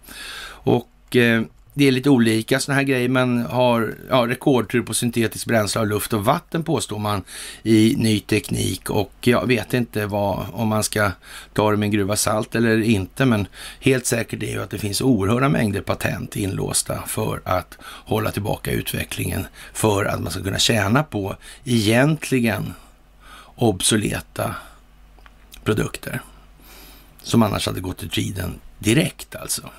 Och eh, det är lite olika sådana här grejer. men har ja, rekordtur på syntetiskt bränsle av luft och vatten påstår man i ny teknik och jag vet inte vad, om man ska ta det med en gruva salt eller inte. Men helt säkert är ju att det finns oerhörda mängder patent inlåsta för att hålla tillbaka utvecklingen för att man ska kunna tjäna på egentligen obsoleta produkter som annars hade gått ur tiden direkt alltså.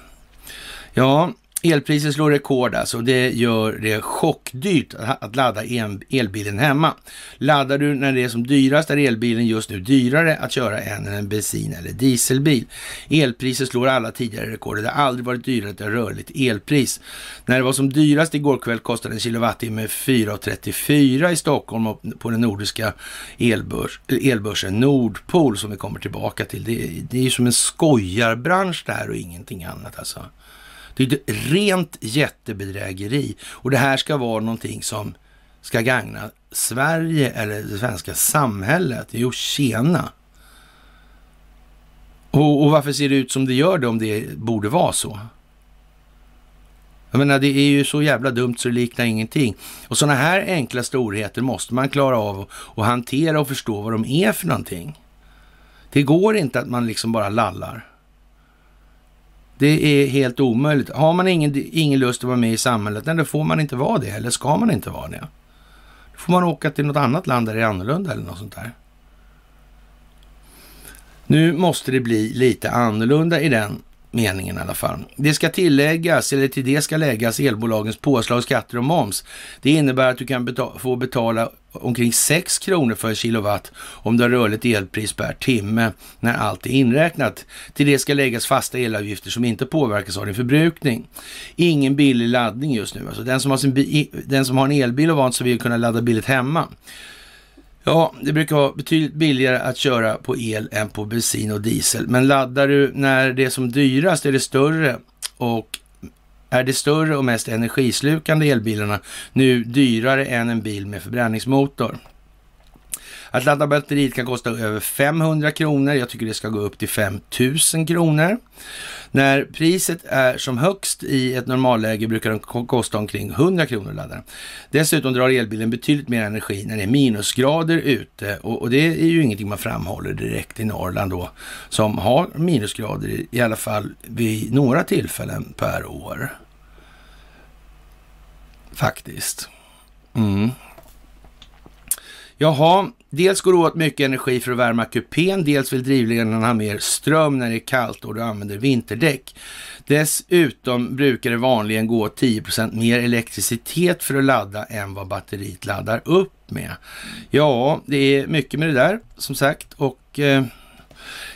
Ja, Elpriset slår rekord alltså. Det gör det chockdyrt att ladda elbilen hemma. Laddar du när det är som dyrast är elbilen just nu dyrare att köra än en bensin eller dieselbil. Elpriset slår alla tidigare rekord. Det har aldrig varit dyrare att ha rörligt elpris. När det var som dyrast igår kväll kostade en kilowattimme 4,34 i Stockholm och på den nordiska elbörs, elbörsen Nordpol som vi kommer tillbaka till. Det, det är ju som en skojarbransch det här och ingenting annat alltså. Det är ett rent jättebedrägeri och det här ska vara någonting som ska gagna Sverige eller det svenska samhället. Jo, tjena! Och, och varför ser det ut som det gör det om det borde vara så? Jag menar, det är ju så jävla dumt så det liknar ingenting. Och sådana här enkla storheter måste man klara av att hantera och förstå vad de är för någonting. Det går inte att man liksom bara lallar. Det är helt omöjligt. Har man ingen, ingen lust att vara med i samhället, nej, då får man inte vara det. Eller ska man inte vara det? Då får man åka till något annat land där det är annorlunda eller något sånt där. Nu måste det bli lite annorlunda i den meningen i alla fall. Det ska tilläggas, eller till det ska läggas elbolagens påslag, skatter och moms. Det innebär att du kan betala, få betala omkring 6 kronor för kilowatt om du har rörligt elpris per timme när allt är inräknat. Till det ska läggas fasta elavgifter som inte påverkas av din förbrukning. Ingen billig laddning just nu. Alltså den, som har sin, den som har en elbil och vant sig vid att kunna ladda billigt hemma Ja, det brukar vara betydligt billigare att köra på el än på bensin och diesel. Men laddar du när det är som dyrast är det större och är de större och mest energislukande elbilarna nu dyrare än en bil med förbränningsmotor. Att ladda batteriet kan kosta över 500 kronor. Jag tycker det ska gå upp till 5000 kronor. När priset är som högst i ett normalläge brukar den kosta omkring 100 kronor att ladda. Dessutom drar elbilen betydligt mer energi när det är minusgrader ute och, och, det är ju ingenting man framhåller direkt i Norrland då som har minusgrader i, i alla fall vid några tillfällen per år. Faktiskt. Mm. Jaha, dels går det åt mycket energi för att värma kupén, dels vill drivledaren ha mer ström när det är kallt och du använder vinterdäck. Dessutom brukar det vanligen gå 10% mer elektricitet för att ladda än vad batteriet laddar upp med. Ja, det är mycket med det där som sagt och eh,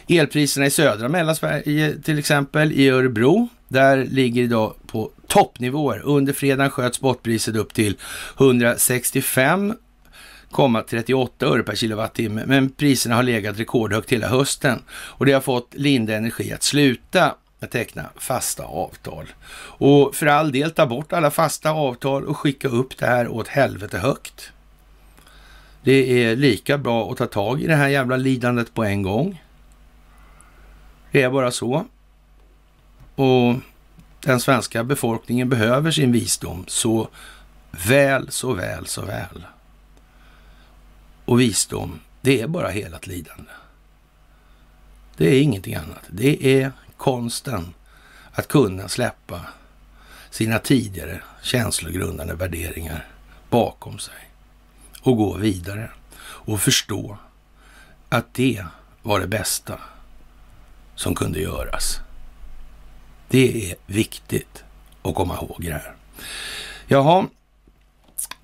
elpriserna i södra Mellansverige till exempel i Örebro där ligger idag på toppnivåer. Under fredagen sköt spotpriset upp till 165 38 öre per kilowattimme, men priserna har legat rekordhögt hela hösten och det har fått Linde Energi att sluta att teckna fasta avtal. Och för all del, ta bort alla fasta avtal och skicka upp det här åt helvete högt. Det är lika bra att ta tag i det här jävla lidandet på en gång. Det är bara så. Och den svenska befolkningen behöver sin visdom så väl, så väl, så väl och visdom, det är bara helat lidande. Det är ingenting annat. Det är konsten att kunna släppa sina tidigare känslogrundande värderingar bakom sig och gå vidare och förstå att det var det bästa som kunde göras. Det är viktigt att komma ihåg det här. Jaha,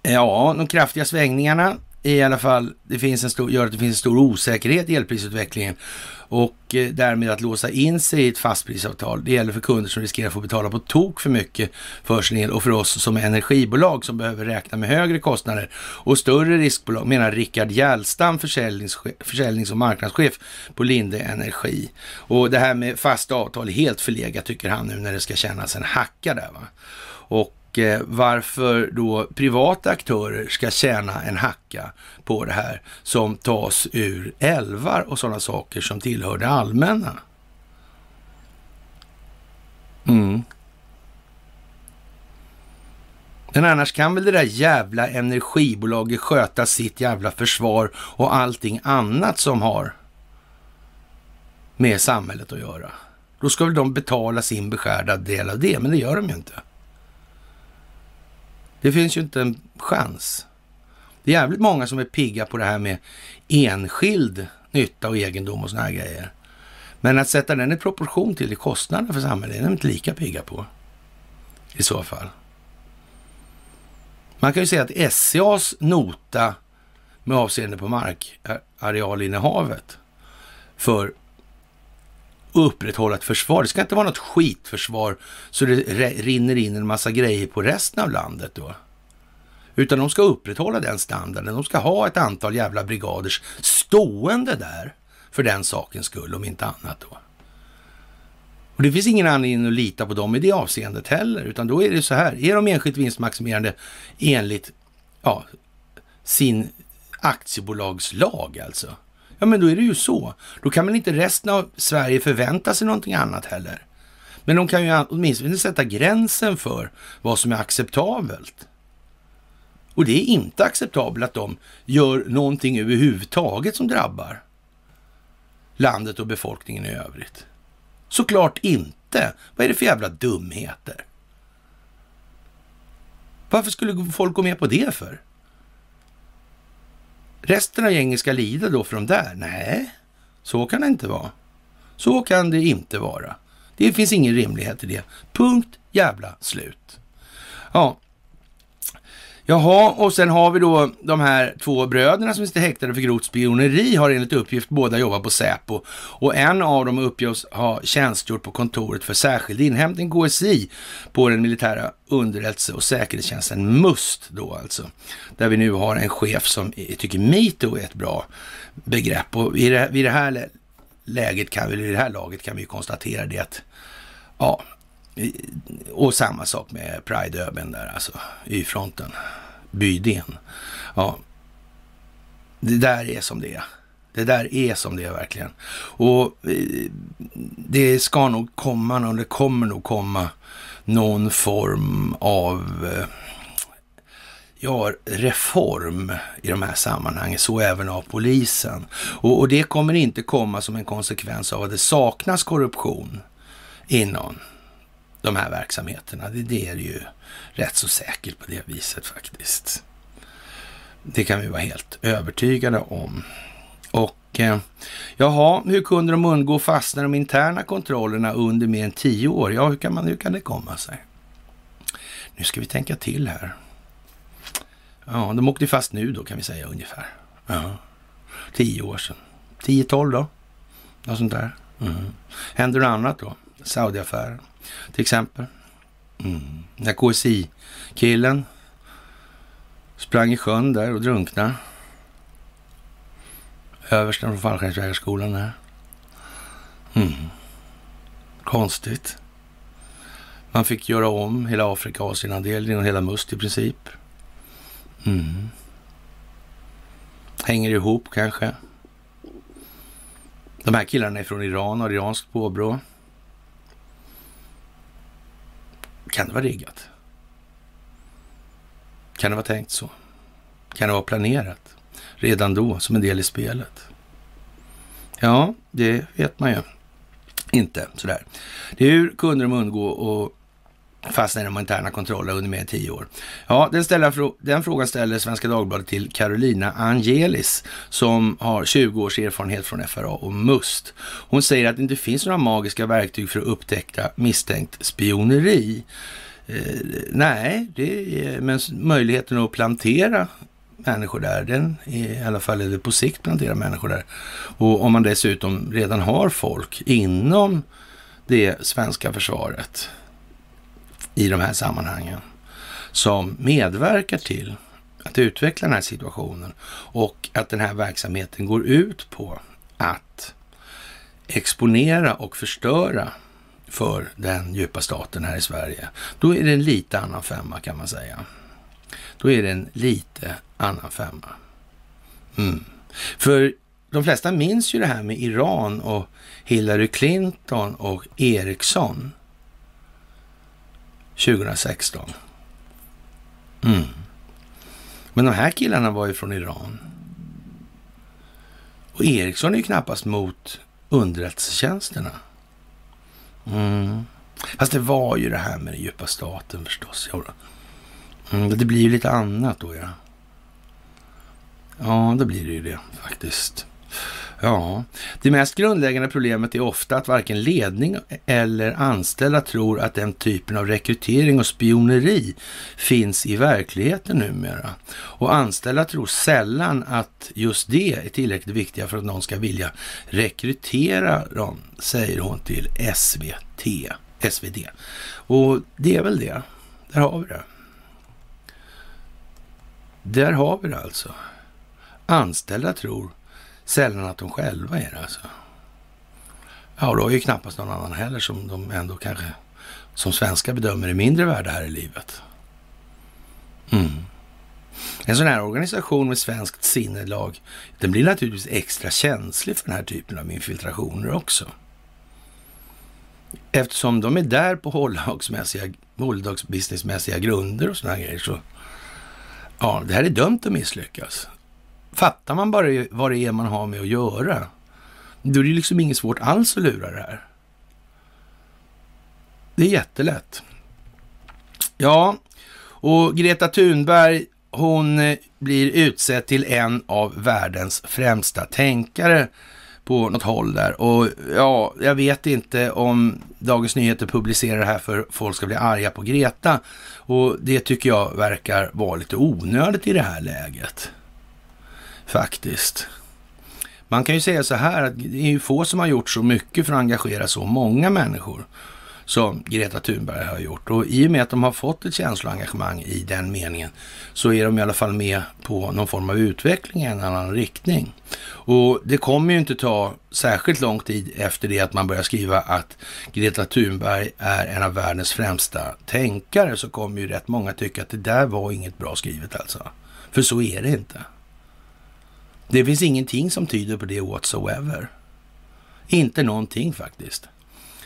ja, de kraftiga svängningarna i alla fall det finns en stor, gör att det finns en stor osäkerhet i elprisutvecklingen och eh, därmed att låsa in sig i ett fastprisavtal. Det gäller för kunder som riskerar att få betala på tok för mycket för sin el och för oss som energibolag som behöver räkna med högre kostnader och större riskbolag, menar Rickard Hjälstam, försäljnings, försäljnings och marknadschef på Linde Energi. Och det här med fasta avtal är helt förlegat tycker han nu när det ska kännas en hacka där. Va? Och Eh, varför då privata aktörer ska tjäna en hacka på det här som tas ur älvar och sådana saker som tillhör det allmänna. Mm. Men annars kan väl det där jävla energibolaget sköta sitt jävla försvar och allting annat som har med samhället att göra. Då ska väl de betala sin beskärda del av det, men det gör de ju inte. Det finns ju inte en chans. Det är jävligt många som är pigga på det här med enskild nytta och egendom och såna här grejer. Men att sätta den i proportion till kostnaderna för samhället är de inte lika pigga på. I så fall. Man kan ju säga att SCAs nota med avseende på markarealinnehavet för upprätthålla ett försvar. Det ska inte vara något skitförsvar så det rinner in en massa grejer på resten av landet då. Utan de ska upprätthålla den standarden. De ska ha ett antal jävla brigaders stående där för den sakens skull, om inte annat då. Och det finns ingen anledning att lita på dem i det avseendet heller, utan då är det så här. Är de enskilt vinstmaximerande enligt ja, sin aktiebolagslag alltså? Ja, men då är det ju så. Då kan väl inte resten av Sverige förvänta sig någonting annat heller. Men de kan ju åtminstone sätta gränsen för vad som är acceptabelt. Och det är inte acceptabelt att de gör någonting överhuvudtaget som drabbar landet och befolkningen i övrigt. Såklart inte. Vad är det för jävla dumheter? Varför skulle folk gå med på det för? Resten av gänget ska lida då för de där? Nej, så kan det inte vara. Så kan det inte vara. Det finns ingen rimlighet i det. Punkt jävla slut. Ja, Jaha, och sen har vi då de här två bröderna som sitter häktade för grovt spioneri har enligt uppgift båda jobbat på Säpo och en av dem uppges ha tjänstgjort på kontoret för särskild inhämtning, KSI, på den militära underrättelse och säkerhetstjänsten MUST då alltså. Där vi nu har en chef som tycker metoo är ett bra begrepp och i det, vid det här läget kan vi, i det här laget kan vi konstatera det att ja, och samma sak med Pride-öben där alltså, Y-fronten, Bydén. Ja, det där är som det är. Det där är som det är verkligen. Och eh, det ska nog komma, och det kommer nog komma någon form av eh, ja, reform i de här sammanhangen, så även av polisen. Och, och det kommer inte komma som en konsekvens av att det saknas korruption inom de här verksamheterna. Det, det är ju rätt så säkert på det viset faktiskt. Det kan vi vara helt övertygade om. Och eh, jaha, hur kunde de undgå att fastna de interna kontrollerna under mer än tio år? Ja, hur kan, man, hur kan det komma sig? Nu ska vi tänka till här. Ja, de åkte fast nu då kan vi säga ungefär. Ja, tio år sedan. Tio, tolv då? Något sånt där. Mm. Händer det annat då? Saudiaffären till exempel. Mm. När KSI-killen sprang i sjön där och drunknade. Översten från fallskärmsjägarskolan där. Mm. Konstigt. Man fick göra om hela Afrika Asienavdelningen och hela Must i princip. Mm. Hänger ihop kanske. De här killarna är från Iran, har iranskt påbrå. Kan det vara riggat? Kan det vara tänkt så? Kan det vara planerat redan då som en del i spelet? Ja, det vet man ju inte sådär. Hur kunde de undgå att fastna i de interna kontrollerna under mer än tio år? Ja, den, ställer, den frågan ställer Svenska Dagbladet till Carolina Angelis som har 20 års erfarenhet från FRA och MUST. Hon säger att det inte finns några magiska verktyg för att upptäcka misstänkt spioneri. Eh, nej, det är, men möjligheten att plantera människor där, den är i alla fall eller på sikt plantera människor där. Och om man dessutom redan har folk inom det svenska försvaret i de här sammanhangen som medverkar till att utveckla den här situationen och att den här verksamheten går ut på att exponera och förstöra för den djupa staten här i Sverige. Då är det en lite annan femma kan man säga. Då är det en lite annan femma. Mm. För de flesta minns ju det här med Iran och Hillary Clinton och Ericsson 2016. Mm. Men de här killarna var ju från Iran. Och Ericsson är ju knappast mot underrättelsetjänsterna. Mm. Fast det var ju det här med den djupa staten förstås. Mm, det blir ju lite annat då ja. Ja, då blir det ju det faktiskt. Ja, det mest grundläggande problemet är ofta att varken ledning eller anställda tror att den typen av rekrytering och spioneri finns i verkligheten numera. Och anställda tror sällan att just det är tillräckligt viktiga för att någon ska vilja rekrytera dem, säger hon till SVT, SvD. Och det är väl det. Där har vi det. Där har vi det alltså. Anställda tror sällan att de själva är det alltså. Ja, då är ju knappast någon annan heller som de ändå kanske som svenska bedömer är mindre värda här i livet. Mm. En sån här organisation med svenskt sinnelag, den blir naturligtvis extra känslig för den här typen av infiltrationer också. Eftersom de är där på hålldagsbusinessmässiga grunder och sådana grejer så, ja, det här är dömt att misslyckas. Fattar man bara vad det är man har med att göra, då är det liksom inget svårt alls att lura det här. Det är jättelätt. Ja, och Greta Thunberg, hon eh, blir utsedd till en av världens främsta tänkare på något håll där. Och ja, jag vet inte om Dagens Nyheter publicerar det här för folk ska bli arga på Greta. Och det tycker jag verkar vara lite onödigt i det här läget. Faktiskt. Man kan ju säga så här att det är ju få som har gjort så mycket för att engagera så många människor som Greta Thunberg har gjort. Och i och med att de har fått ett känsloengagemang i den meningen så är de i alla fall med på någon form av utveckling i en annan riktning. Och det kommer ju inte ta särskilt lång tid efter det att man börjar skriva att Greta Thunberg är en av världens främsta tänkare så kommer ju rätt många tycka att det där var inget bra skrivet alltså. För så är det inte. Det finns ingenting som tyder på det whatsoever. Inte någonting faktiskt.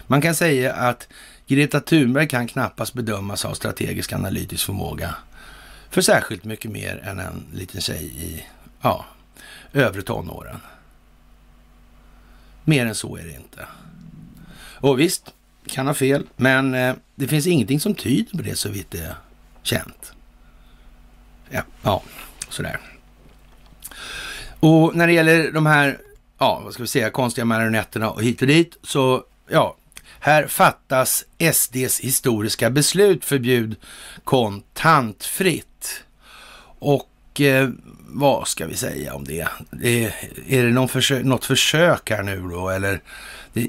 Man kan säga att Greta Thunberg kan knappast bedömas ha strategisk analytisk förmåga för särskilt mycket mer än en liten tjej i ja, övre tonåren. Mer än så är det inte. Och visst, kan ha fel, men eh, det finns ingenting som tyder på det så vitt det är känt. Ja, ja, sådär. Och när det gäller de här, ja, vad ska vi säga, konstiga marionetterna och hit och dit, så ja, här fattas SDs historiska beslut förbjud kontantfritt. Och eh, vad ska vi säga om det? Är, är det någon försök, något försök här nu då? Eller,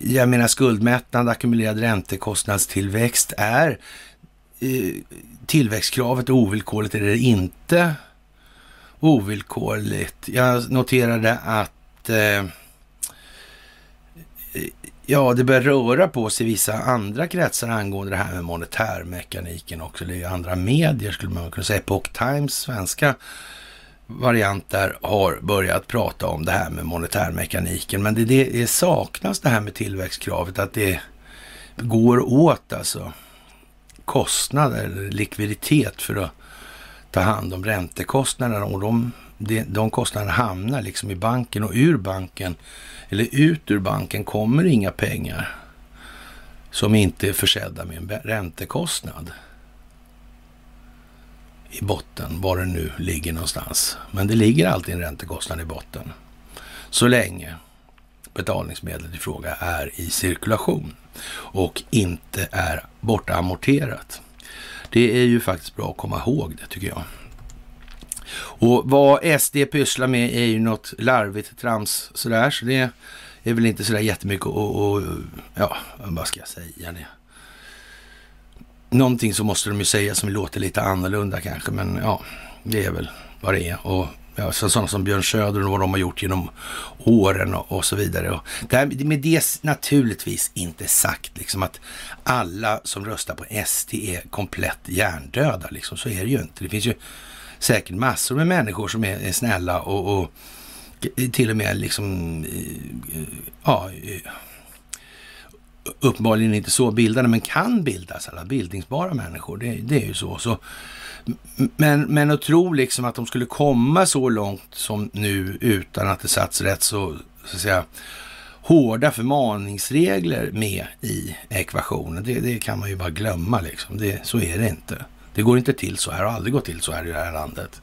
jag menar skuldmättnad, ackumulerad räntekostnadstillväxt är eh, tillväxtkravet ovillkorligt eller inte ovillkorligt? Jag noterade att eh, Ja, det börjar röra på sig i vissa andra kretsar angående det här med monetärmekaniken också. Det är andra medier skulle man kunna säga. Epoch Times svenska variant där har börjat prata om det här med monetärmekaniken. Men det, det saknas det här med tillväxtkravet, att det går åt alltså kostnader likviditet för att ta hand om räntekostnaderna och de, de, kostnaderna hamnar liksom i banken och ur banken eller ut ur banken kommer inga pengar som inte är försedda med en räntekostnad i botten, var den nu ligger någonstans. Men det ligger alltid en räntekostnad i botten. Så länge betalningsmedlet i fråga är i cirkulation och inte är bortamorterat. Det är ju faktiskt bra att komma ihåg det tycker jag. Och vad SD pysslar med är ju något larvigt trams sådär, så det är väl inte sådär jättemycket och, och ja, vad ska jag säga det? Någonting så måste de ju säga som låter lite annorlunda kanske, men ja, det är väl vad det är. Och ja, så sådana som Björn Söder och vad de har gjort genom åren och, och så vidare. Och det här, med det naturligtvis inte sagt liksom att alla som röstar på SD är komplett hjärndöda. Liksom. Så är det ju inte. Det finns ju säkert massor med människor som är, är snälla och, och, till och med liksom, eh, ja, eh, uppenbarligen inte så bildade, men kan bildas, alla bildningsbara människor. Det, det är ju så. så men, men att tro liksom att de skulle komma så långt som nu utan att det satts rätt så, så att säga, hårda förmaningsregler med i ekvationen, det, det kan man ju bara glömma liksom. Det, så är det inte. Det går inte till så här, har aldrig gått till så här i det här landet.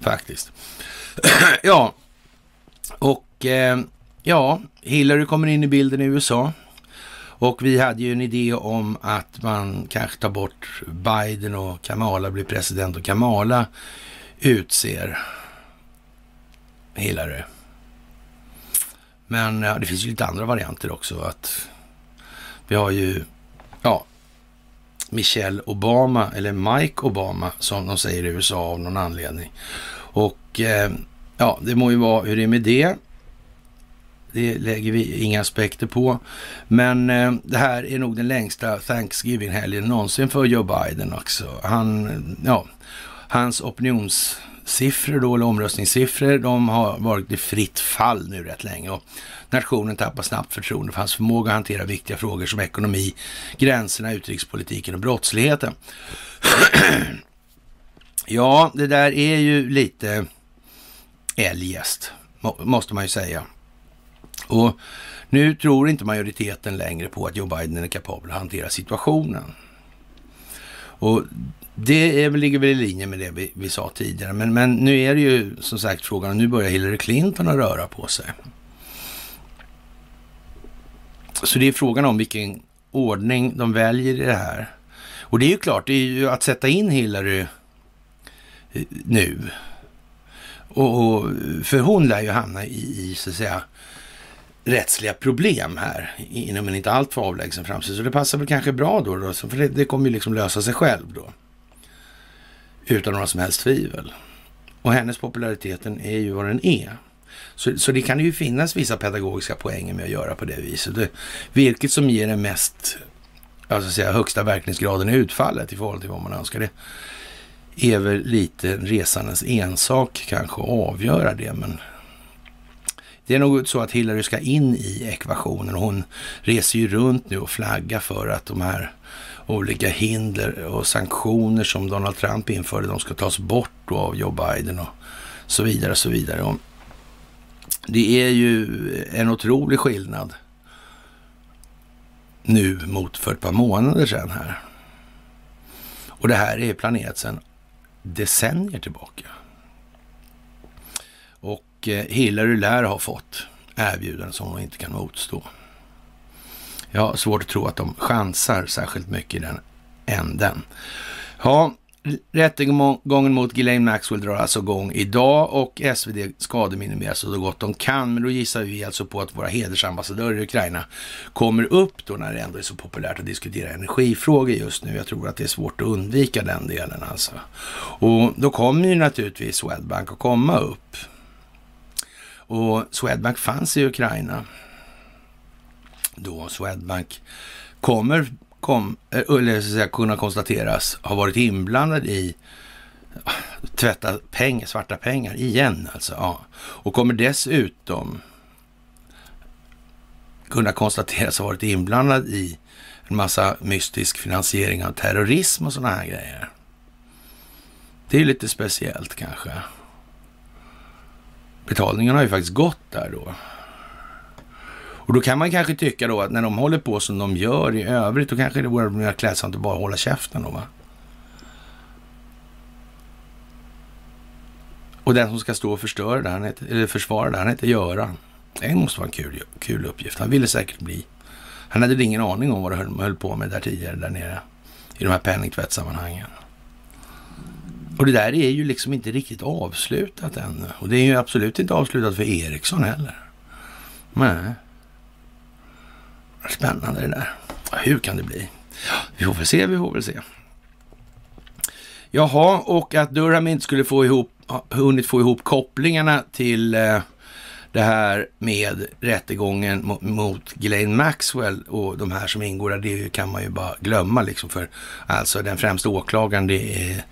Faktiskt. ja, och eh, ja, Hillary kommer in i bilden i USA. Och vi hade ju en idé om att man kanske tar bort Biden och Kamala blir president och Kamala utser Hillary. Men ja, det finns ju lite andra varianter också. Att vi har ju ja, Michelle Obama, eller Mike Obama som de säger i USA av någon anledning. Och eh, ja, det må ju vara hur det är med det. Det lägger vi inga aspekter på. Men eh, det här är nog den längsta Thanksgiving-helgen någonsin för Joe Biden också. Han, ja, hans opinionssiffror då, eller omröstningssiffror, de har varit i fritt fall nu rätt länge. Och nationen tappar snabbt förtroende för hans förmåga att hantera viktiga frågor som ekonomi, gränserna, utrikespolitiken och brottsligheten. ja, det där är ju lite eljest, måste man ju säga. Och nu tror inte majoriteten längre på att Joe Biden är kapabel att hantera situationen. Och det är, ligger väl i linje med det vi, vi sa tidigare. Men, men nu är det ju som sagt frågan, nu börjar Hillary Clinton att röra på sig. så det är frågan om vilken ordning de väljer i det här. Och det är ju klart, det är ju att sätta in Hillary eh, nu. Och, och, för hon lär ju hamna i, i, så att säga, rättsliga problem här inom en inte alltför avlägsen framtid. Så det passar väl kanske bra då, då för det, det kommer ju liksom lösa sig själv då. Utan några som helst tvivel. Och hennes populariteten är ju vad den är. Så, så det kan ju finnas vissa pedagogiska poänger med att göra på det viset. Det, vilket som ger den mest, alltså säga, högsta verkningsgraden i utfallet i förhållande till vad man önskar. Det är väl lite resandens ensak kanske att avgöra det, men det är nog så att Hillary ska in i ekvationen. Hon reser ju runt nu och flaggar för att de här olika hinder och sanktioner som Donald Trump införde, de ska tas bort av Joe Biden och så vidare och så vidare. Och det är ju en otrolig skillnad nu mot för ett par månader sedan här. Och det här är planerat sedan decennier tillbaka. Och eh, Hillary lär ha fått erbjudanden som hon inte kan motstå. Jag har svårt att tro att de chansar särskilt mycket i den änden. Ja, Rättegången mot Ghislaine Maxwell drar alltså igång idag och SvD skademinimeras så gott de kan. Men då gissar vi alltså på att våra hedersambassadörer i Ukraina kommer upp då när det ändå är så populärt att diskutera energifrågor just nu. Jag tror att det är svårt att undvika den delen alltså. Och då kommer ju naturligtvis Swedbank att komma upp. Och Swedbank fanns i Ukraina då Swedbank kommer kom, eh, eller så säga, kunna konstateras ha varit inblandad i ah, tvätta pengar, svarta pengar igen alltså. Ja. Och kommer dessutom kunna konstateras ha varit inblandad i en massa mystisk finansiering av terrorism och sådana här grejer. Det är lite speciellt kanske. Betalningen har ju faktiskt gått där då. Och då kan man kanske tycka då att när de håller på som de gör i övrigt, då kanske det vore mer klädsamt att bara hålla käften då va. Och den som ska stå och förstöra det, han heter, eller försvara det, han heter Göran. Det måste vara en kul, kul uppgift. Han ville säkert bli. Han hade ingen aning om vad de höll, höll på med där tidigare, där nere. I de här penningtvättssammanhangen. Och det där är ju liksom inte riktigt avslutat ännu. Och det är ju absolut inte avslutat för Ericsson heller. Nej. Spännande det där. Hur kan det bli? Vi får väl se, vi får väl se. Jaha, och att Durham inte skulle få ihop, hunnit få ihop kopplingarna till eh, det här med rättegången mot, mot Maxwell och de här som ingår där, det kan man ju bara glömma liksom. För alltså den främsta åklagaren, det är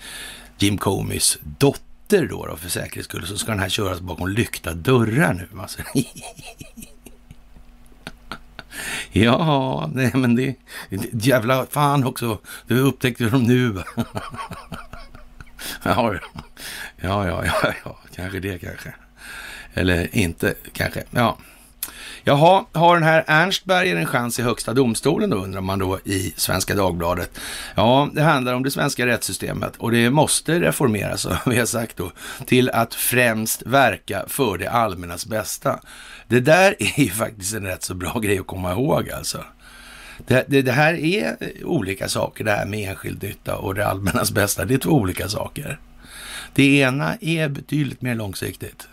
Jim Comeys dotter då, då för säkerhets skull. Så ska den här köras bakom lyckta dörrar nu. Alltså. Ja, nej men det, det jävla fan också. Du upptäckte dem nu. ja, ja, ja, ja, ja, kanske det kanske. Eller inte kanske. Ja. Jaha, har den här Ernstberger en chans i högsta domstolen då, undrar man då i Svenska Dagbladet. Ja, det handlar om det svenska rättssystemet och det måste reformeras, som vi har sagt då, till att främst verka för det allmännas bästa. Det där är ju faktiskt en rätt så bra grej att komma ihåg alltså. Det, det, det, här är olika saker, det här med enskild nytta och det allmännas bästa. Det är två olika saker. Det ena är betydligt mer långsiktigt,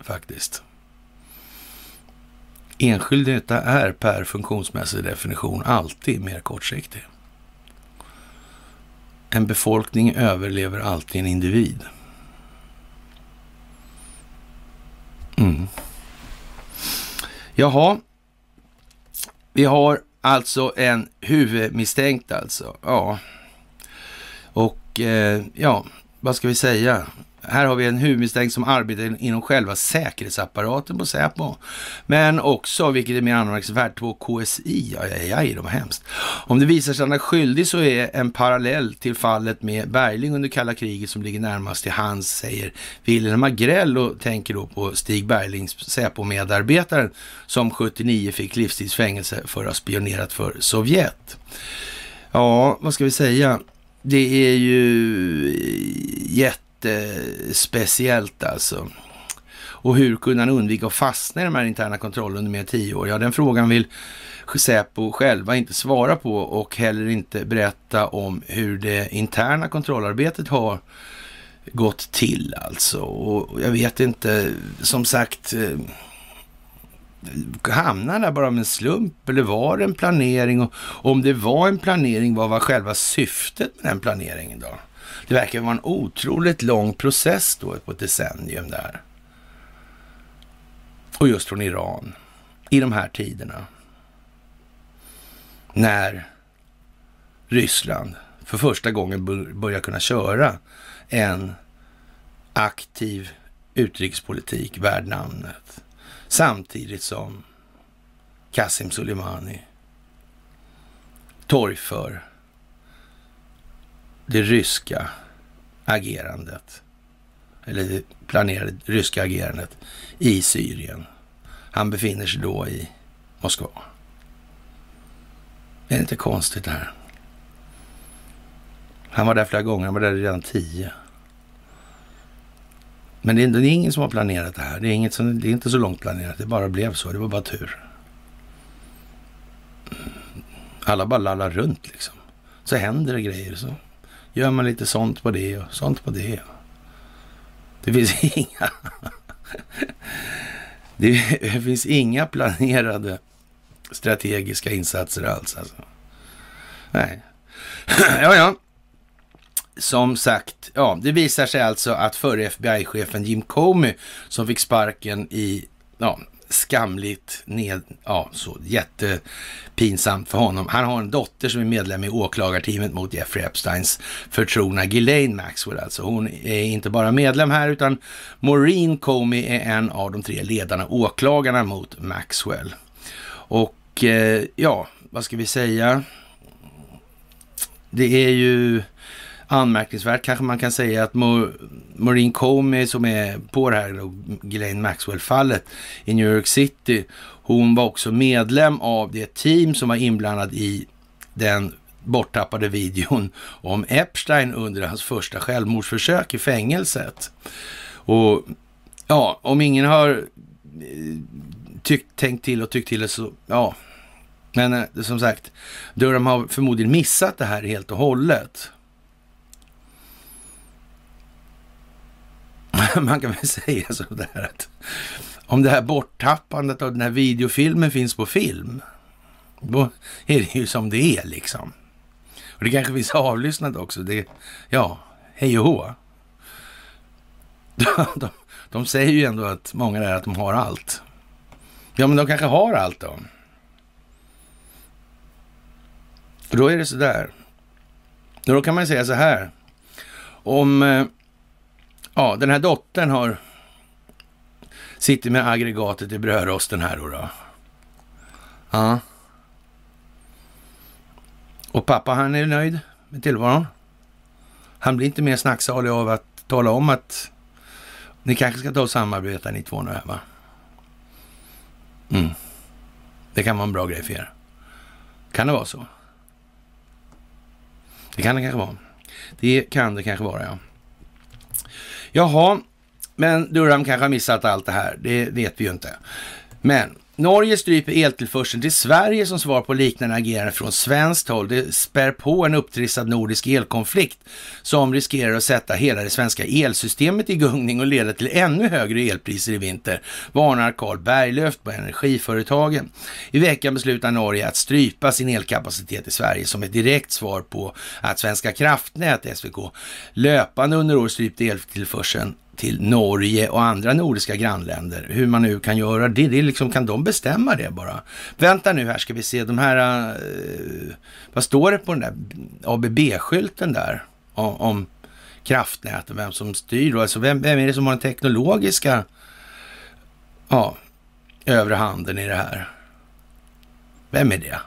faktiskt. Enskild nytta är per funktionsmässig definition alltid mer kortsiktig. En befolkning överlever alltid en individ. Mm. Jaha, vi har alltså en huvudmisstänkt alltså. Ja, och eh, ja, vad ska vi säga? Här har vi en huvudmisstänkt som arbetar inom själva säkerhetsapparaten på Säpo. Men också, vilket är mer anmärkningsvärt, på KSI. Aj, aj, de var hemskt. Om det visar sig att han är skyldig så är en parallell till fallet med Bergling under kalla kriget som ligger närmast till hans, säger Wilhelm Agrell och tänker då på Stig Berglings Säpo-medarbetaren som 79 fick livstidsfängelse för att ha spionerat för Sovjet. Ja, vad ska vi säga? Det är ju jätte speciellt alltså. Och hur kunde han undvika att fastna i de här interna kontrollerna under mer än tio år? Ja, den frågan vill Säpo själva inte svara på och heller inte berätta om hur det interna kontrollarbetet har gått till alltså. Och jag vet inte, som sagt, eh, hamnade där bara med en slump eller var det en planering? Och om det var en planering, vad var själva syftet med den planeringen då? Det verkar vara en otroligt lång process då på ett decennium där. Och just från Iran i de här tiderna. När Ryssland för första gången börjar kunna köra en aktiv utrikespolitik värd namnet. Samtidigt som Kassim Soleimani torgför det ryska agerandet, eller det planerade ryska agerandet i Syrien. Han befinner sig då i Moskva. Det är inte konstigt det här. Han var där flera gånger, han var där redan tio. Men det är, det är ingen som har planerat det här. Det är, inget som, det är inte så långt planerat. Det bara blev så. Det var bara tur. Alla bara lallar runt liksom. Så händer det grejer. Så gör man lite sånt på det och sånt på det. Det finns inga... det finns inga planerade strategiska insatser alls. Alltså. Nej. ja, ja som sagt, ja, det visar sig alltså att förre FBI-chefen Jim Comey som fick sparken i, ja, skamligt ned, ja, så jättepinsamt för honom. Han har en dotter som är medlem i åklagarteamet mot Jeffrey Epsteins förtrogna Ghislaine Maxwell. Alltså hon är inte bara medlem här utan Maureen Comey är en av de tre ledarna åklagarna mot Maxwell. Och eh, ja, vad ska vi säga? Det är ju anmärkningsvärt kanske man kan säga att Maureen Comey som är på det här Ghislaine Maxwell-fallet i New York City, hon var också medlem av det team som var inblandad i den borttappade videon om Epstein under hans första självmordsförsök i fängelset. Och ja, om ingen har eh, tyckt, tänkt till och tyckt till det så, ja. Men eh, som sagt, Durham har förmodligen missat det här helt och hållet. man kan väl säga sådär att om det här borttappandet av den här videofilmen finns på film, då är det ju som det är liksom. Och det kanske finns avlyssnat också. Det, ja, hej och hå. De, de, de, säger ju ändå att många där att de har allt. Ja, men de kanske har allt då. Och då är det sådär. Och då kan man säga så här. Om eh, Ja, den här dottern har sitter med aggregatet i brödrosten här då. då. Ja. Och pappa han är nöjd med tillvaron. Han blir inte mer snacksalig av att tala om att ni kanske ska ta och samarbeta ni två nu här va? Mm. Det kan vara en bra grej för er. Kan det vara så? Det kan det kanske vara. Det kan det kanske vara, ja. Jaha, men Durham kanske har missat allt det här. Det vet vi ju inte. Men Norge stryper eltillförseln till Sverige som svar på liknande agerande från svenskt håll. Det spär på en upptrissad nordisk elkonflikt som riskerar att sätta hela det svenska elsystemet i gungning och leda till ännu högre elpriser i vinter, varnar Carl Berglöf på energiföretagen. I veckan beslutar Norge att strypa sin elkapacitet i Sverige som ett direkt svar på att Svenska kraftnät, SVK, löpande under året strypt eltillförseln till Norge och andra nordiska grannländer. Hur man nu kan göra det, det är liksom, kan de bestämma det bara? Vänta nu här ska vi se, de här, uh, vad står det på den där ABB-skylten där om, om kraftnäten, vem som styr då? Alltså vem, vem är det som har den teknologiska ja, övre handen i det här? Vem är det?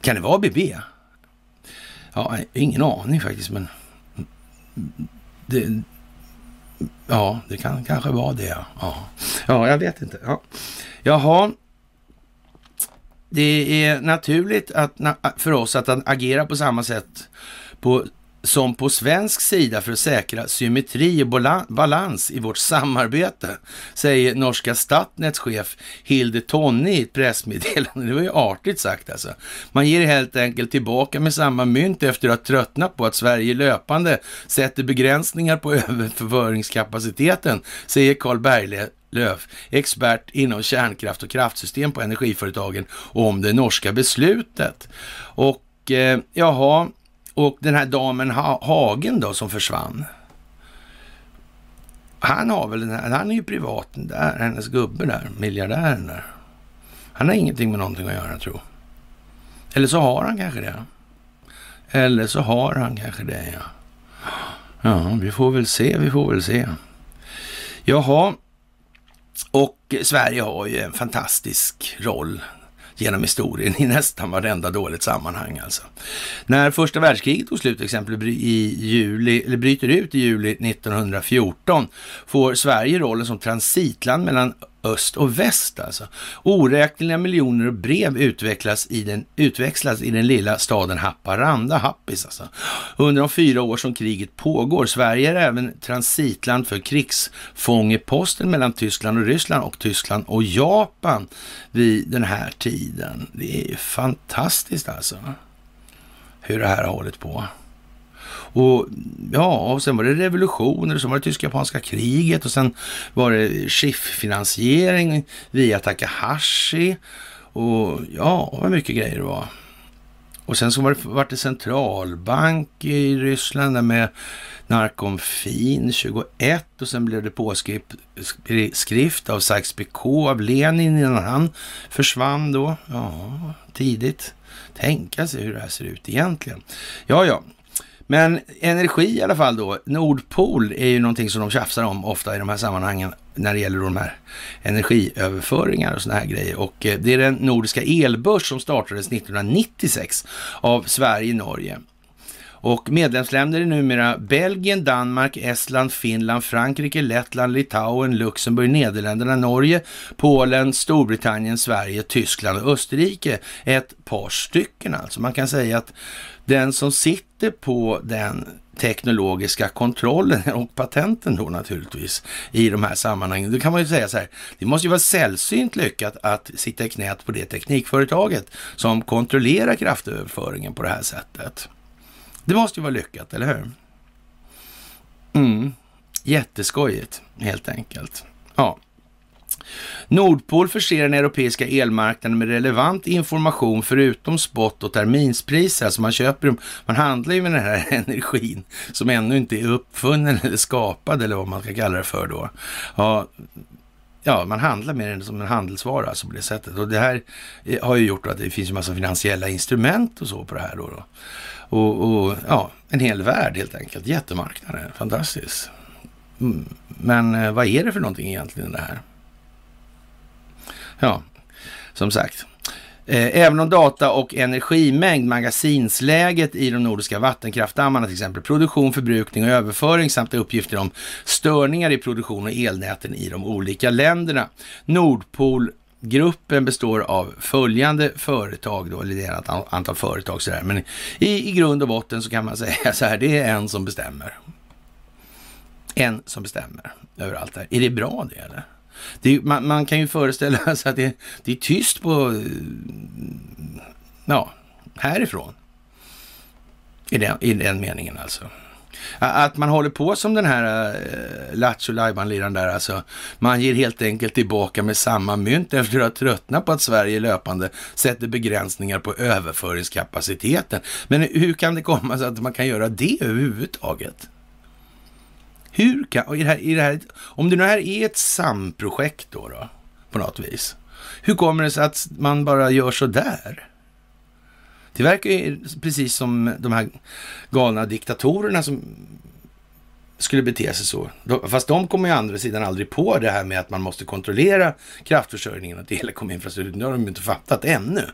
Kan det vara ABB? Ja, ingen aning faktiskt, men det, Ja, det kan kanske vara det. Ja, ja jag vet inte. Ja. Jaha. Det är naturligt att, för oss att agera på samma sätt på som på svensk sida för att säkra symmetri och balans i vårt samarbete, säger norska Statnets chef Hilde Tonne i ett pressmeddelande. Det var ju artigt sagt alltså. Man ger helt enkelt tillbaka med samma mynt efter att ha tröttnat på att Sverige löpande sätter begränsningar på överföringskapaciteten, säger Carl Berglöf, expert inom kärnkraft och kraftsystem på energiföretagen, om det norska beslutet. Och eh, jaha, och den här damen Hagen då som försvann. Han har väl den här, han är ju privat där, hennes gubbe där, miljardären där. Han har ingenting med någonting att göra tror Eller så har han kanske det. Eller så har han kanske det ja. Ja, vi får väl se, vi får väl se. Jaha, och Sverige har ju en fantastisk roll genom historien i nästan varenda dåligt sammanhang alltså. När första världskriget tog slut exempel i juli, eller bryter ut i juli 1914 får Sverige rollen som transitland mellan öst och väst alltså. Oräkneliga miljoner brev utvecklas i den, utväxlas i den lilla staden Haparanda, Happis alltså. Under de fyra år som kriget pågår. Sverige är även transitland för krigsfångeposten mellan Tyskland och Ryssland och Tyskland och Japan vid den här tiden. Det är fantastiskt alltså. Hur det här har hållit på. Och ja, och sen var det revolutioner, sen var det tysk-japanska kriget och sen var det skifffinansiering via Takahashi och ja, vad mycket grejer det var. Och sen så var det, var det centralbank i Ryssland där med Narkomfin 21 och sen blev det påskrift av Sykes-Picot av Lenin innan han försvann då. Ja, tidigt. Tänka sig hur det här ser ut egentligen. Ja, ja, men energi i alla fall då. Nordpol är ju någonting som de tjafsar om ofta i de här sammanhangen när det gäller de här energiöverföringar och sådana här grejer. Och eh, det är den nordiska elbörs som startades 1996 av Sverige, Norge. Och medlemsländer är numera Belgien, Danmark, Estland, Finland, Frankrike, Lettland, Litauen, Luxemburg, Nederländerna, Norge, Polen, Storbritannien, Sverige, Tyskland och Österrike. Ett par stycken alltså. Man kan säga att den som sitter på den teknologiska kontrollen och patenten då naturligtvis i de här sammanhangen. Då kan man ju säga så här, det måste ju vara sällsynt lyckat att sitta i knät på det teknikföretaget som kontrollerar kraftöverföringen på det här sättet. Det måste ju vara lyckat, eller hur? Mm. Jätteskojigt, helt enkelt. Ja. Nordpol förser den europeiska elmarknaden med relevant information förutom spot och terminspriser. Alltså man köper, man handlar ju med den här energin som ännu inte är uppfunnen eller skapad eller vad man ska kalla det för då. Ja, ja, man handlar med den som en handelsvara alltså på det sättet. Och det här eh, har ju gjort att det finns en massa finansiella instrument och så på det här då. då. Och, och, ja, en hel värld helt enkelt. Jättemarknaden, Fantastiskt. Mm. Men eh, vad är det för någonting egentligen det här? Ja, som sagt. Eh, även om data och energimängd, magasinsläget i de nordiska vattenkraftdammarna till exempel, produktion, förbrukning och överföring samt uppgifter om störningar i produktion och elnäten i de olika länderna. Nordpol Gruppen består av följande företag, då, eller det är ett antal företag sådär, men i, i grund och botten så kan man säga så här, det är en som bestämmer. En som bestämmer över allt det här. Är det bra det eller? Det, man, man, kan ju föreställa sig att det, det är tyst på, ja, härifrån. I den, I den meningen alltså. Att man håller på som den här eh, äh, Lattjo Lajban-liraren där alltså. Man ger helt enkelt tillbaka med samma mynt efter att ha tröttnat på att Sverige löpande sätter begränsningar på överföringskapaciteten. Men hur kan det komma sig att man kan göra det överhuvudtaget? Hur kan, är det här, är det här, om det nu här är ett samprojekt då, då, på något vis. Hur kommer det sig att man bara gör så där? Det verkar ju precis som de här galna diktatorerna som skulle bete sig så. Fast de kommer ju andra sidan aldrig på det här med att man måste kontrollera kraftförsörjningen och telekominfrastrukturen. Det har de ju inte fattat ännu.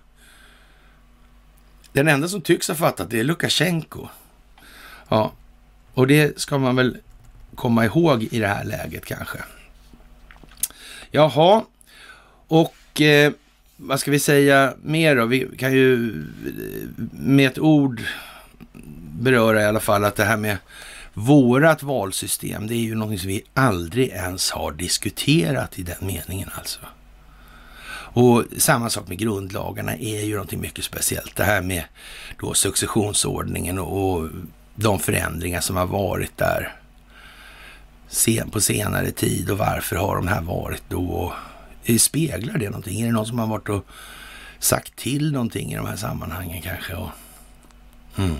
Den enda som tycks ha fattat det är Lukasjenko. Ja, och det ska man väl komma ihåg i det här läget kanske. Jaha, och eh, vad ska vi säga mer då? Vi kan ju eh, med ett ord beröra i alla fall att det här med vårat valsystem, det är ju någonting som vi aldrig ens har diskuterat i den meningen alltså. Och samma sak med grundlagarna är ju någonting mycket speciellt. Det här med då successionsordningen och, och de förändringar som har varit där sen, på senare tid och varför har de här varit då? Och eh, speglar det någonting? Är det någon som har varit och sagt till någonting i de här sammanhangen kanske? Och, mm.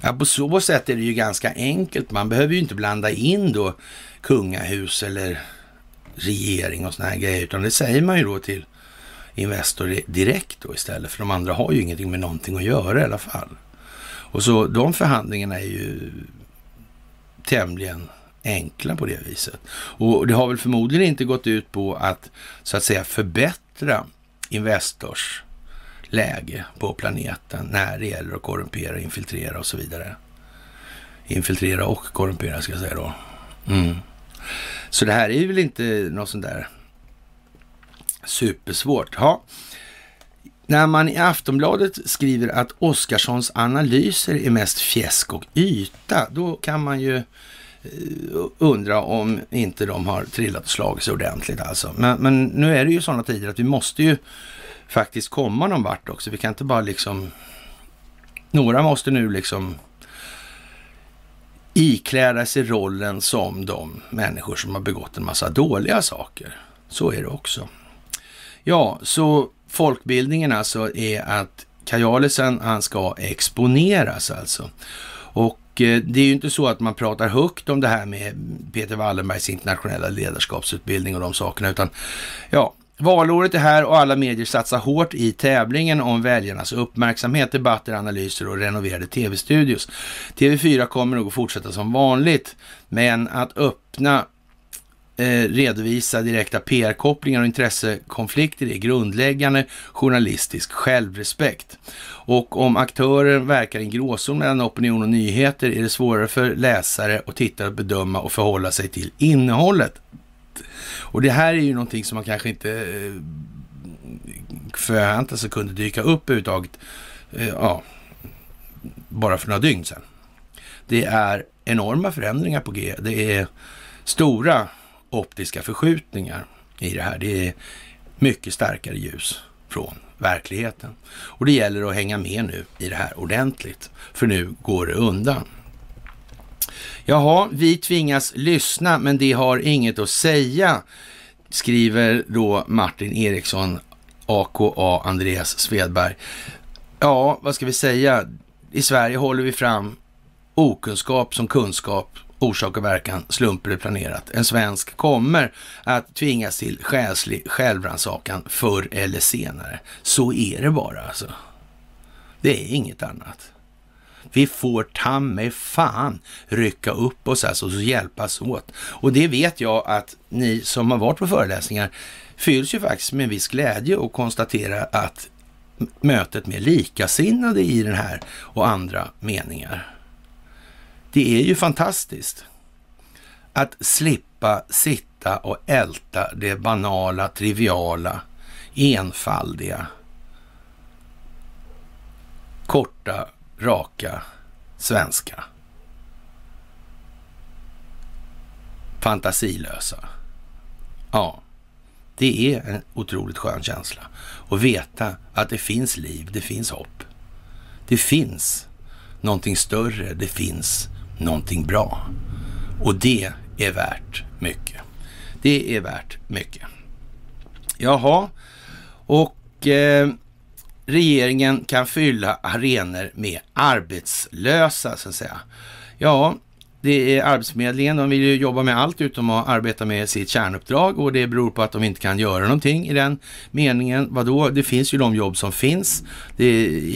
Ja, på så sätt är det ju ganska enkelt. Man behöver ju inte blanda in då kungahus eller regering och såna här grejer, utan det säger man ju då till Investor direkt då istället, för de andra har ju ingenting med någonting att göra i alla fall. Och så de förhandlingarna är ju tämligen enkla på det viset. Och det har väl förmodligen inte gått ut på att så att säga förbättra Investors läge på planeten när det gäller att korrumpera, infiltrera och så vidare. Infiltrera och korrumpera ska jag säga då. Mm. Så det här är väl inte något sånt där supersvårt. Ja. När man i Aftonbladet skriver att Oskarssons analyser är mest fjäsk och yta, då kan man ju eh, undra om inte de har trillat och slagit sig ordentligt alltså. Men, men nu är det ju sådana tider att vi måste ju faktiskt komma någon vart också. Vi kan inte bara liksom... Några måste nu liksom ikläda sig rollen som de människor som har begått en massa dåliga saker. Så är det också. Ja, så folkbildningen alltså är att Kajalisen, han ska exponeras alltså. Och eh, det är ju inte så att man pratar högt om det här med Peter Wallenbergs internationella ledarskapsutbildning och de sakerna, utan ja, Valåret är här och alla medier satsar hårt i tävlingen om väljarnas uppmärksamhet, debatter, analyser och renoverade tv-studios. TV4 kommer nog att fortsätta som vanligt, men att öppna Eh, redovisa direkta PR-kopplingar och intressekonflikter är grundläggande journalistisk självrespekt. Och om aktören verkar i en gråzon mellan opinion och nyheter är det svårare för läsare och tittare att bedöma och förhålla sig till innehållet. Och det här är ju någonting som man kanske inte eh, förväntade sig kunde dyka upp överhuvudtaget, eh, ja, bara för några dygn sedan. Det är enorma förändringar på G. Det är stora optiska förskjutningar i det här. Det är mycket starkare ljus från verkligheten. Och det gäller att hänga med nu i det här ordentligt, för nu går det undan. Jaha, vi tvingas lyssna, men det har inget att säga, skriver då Martin Eriksson, AKA Andreas Svedberg. Ja, vad ska vi säga? I Sverige håller vi fram okunskap som kunskap, orsak och verkan, slump eller planerat. En svensk kommer att tvingas till själslig självrannsakan förr eller senare. Så är det bara alltså. Det är inget annat. Vi får ta med fan rycka upp oss alltså och hjälpas åt. Och det vet jag att ni som har varit på föreläsningar fylls ju faktiskt med en viss glädje och konstatera att mötet med likasinnade i den här och andra meningar. Det är ju fantastiskt att slippa sitta och älta det banala, triviala, enfaldiga, korta raka svenska. Fantasilösa. Ja, det är en otroligt skön känsla att veta att det finns liv, det finns hopp. Det finns någonting större, det finns någonting bra. Och det är värt mycket. Det är värt mycket. Jaha, och eh, regeringen kan fylla arenor med arbetslösa, så att säga. Ja, det är Arbetsförmedlingen. De vill ju jobba med allt utom att arbeta med sitt kärnuppdrag och det beror på att de inte kan göra någonting i den meningen. Vadå? Det finns ju de jobb som finns. Det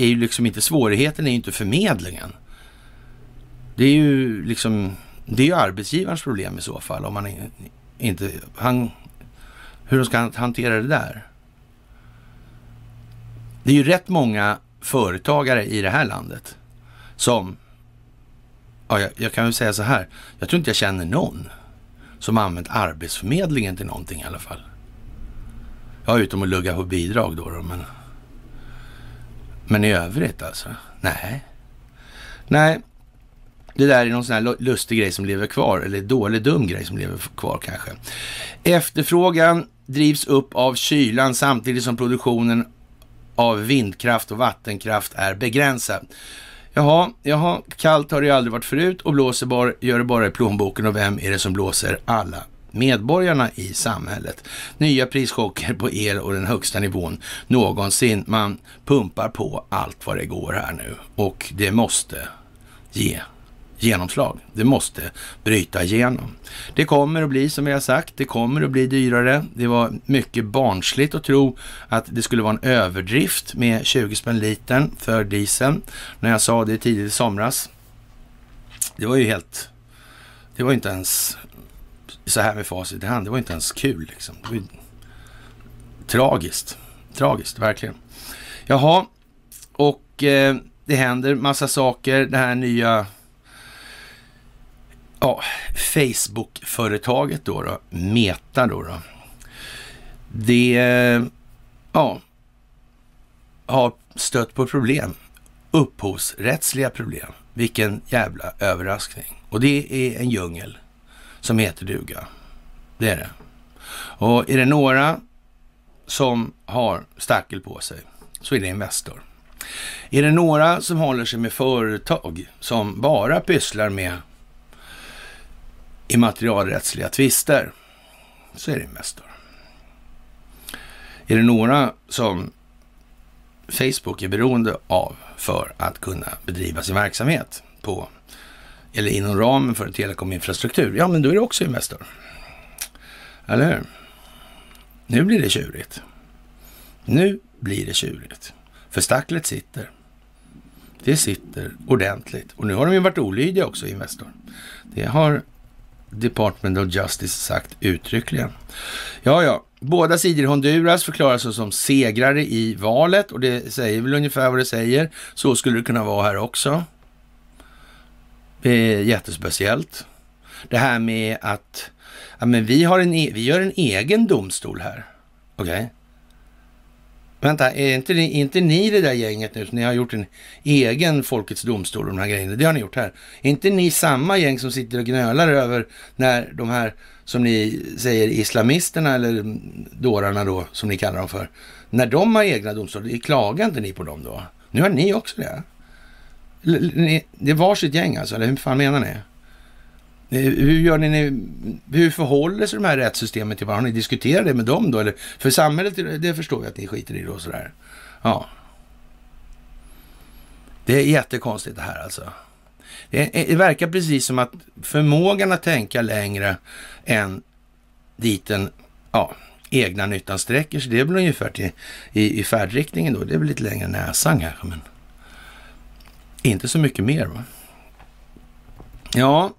är ju liksom inte svårigheten, är ju inte förmedlingen. Det är ju liksom, det är ju arbetsgivarens problem i så fall om man inte, han, hur de ska hantera det där. Det är ju rätt många företagare i det här landet som, ja, jag, jag kan väl säga så här, jag tror inte jag känner någon som använt Arbetsförmedlingen till någonting i alla fall. Ja, utom att lugga på bidrag då, då men, men i övrigt alltså, nej. Nej, det där är någon sån här lustig grej som lever kvar, eller dålig dum grej som lever kvar kanske. Efterfrågan drivs upp av kylan samtidigt som produktionen av vindkraft och vattenkraft är begränsad. Jaha, jaha, kallt har det ju aldrig varit förut och blåser bara, gör det bara i plånboken och vem är det som blåser? Alla medborgarna i samhället. Nya prischocker på el och den högsta nivån någonsin. Man pumpar på allt vad det går här nu och det måste ge genomslag. Det måste bryta igenom. Det kommer att bli som vi har sagt, det kommer att bli dyrare. Det var mycket barnsligt att tro att det skulle vara en överdrift med 20 spänn litern för dieseln när jag sa det tidigt i somras. Det var ju helt, det var inte ens så här med facit i hand, det var inte ens kul liksom. Det var ju tragiskt, tragiskt verkligen. Jaha, och eh, det händer massa saker. Det här nya ja, Facebook-företaget då, då, Meta då, då. Det ja, har stött på problem. Upphovsrättsliga problem. Vilken jävla överraskning. Och det är en djungel som heter duga. Det är det. Och är det några som har stackel på sig så är det Investor. Är det några som håller sig med företag som bara pysslar med immaterialrättsliga tvister så är det Investor. Är det några som Facebook är beroende av för att kunna bedriva sin verksamhet på eller inom ramen för telekominfrastruktur, ja men då är det också Investor. Eller hur? Nu blir det tjurigt. Nu blir det tjurigt. För stacklet sitter. Det sitter ordentligt. Och nu har de ju varit olydiga också, Investor. Det har Department of Justice sagt uttryckligen. Ja, ja, båda sidor i Honduras förklarar sig som segrare i valet och det säger väl ungefär vad det säger. Så skulle det kunna vara här också. Det är jättespeciellt. Det här med att ja, men vi, har en, e- vi gör en egen domstol här. Okej? Okay? Vänta, är inte, ni, inte ni det där gänget nu, ni har gjort en egen Folkets domstol och de här grejerna, det har ni gjort här. Är inte ni samma gäng som sitter och gnölar över när de här, som ni säger, islamisterna eller dårarna då, som ni kallar dem för, när de har egna domstolar, klagar inte ni på dem då? Nu har ni också det. Det är varsitt gäng alltså, eller hur fan menar ni? Hur gör ni, hur förhåller sig de här rättssystemen till varandra? Har ni diskuterat det med dem då? Eller, för samhället, det förstår jag att ni skiter i då sådär. Ja. Det är jättekonstigt det här alltså. Det, det verkar precis som att förmågan att tänka längre än dit den ja, egna nyttan sträcker sig, det är väl ungefär till, i, i färdriktningen då. Det är väl lite längre näsan kanske, men inte så mycket mer va. Ja,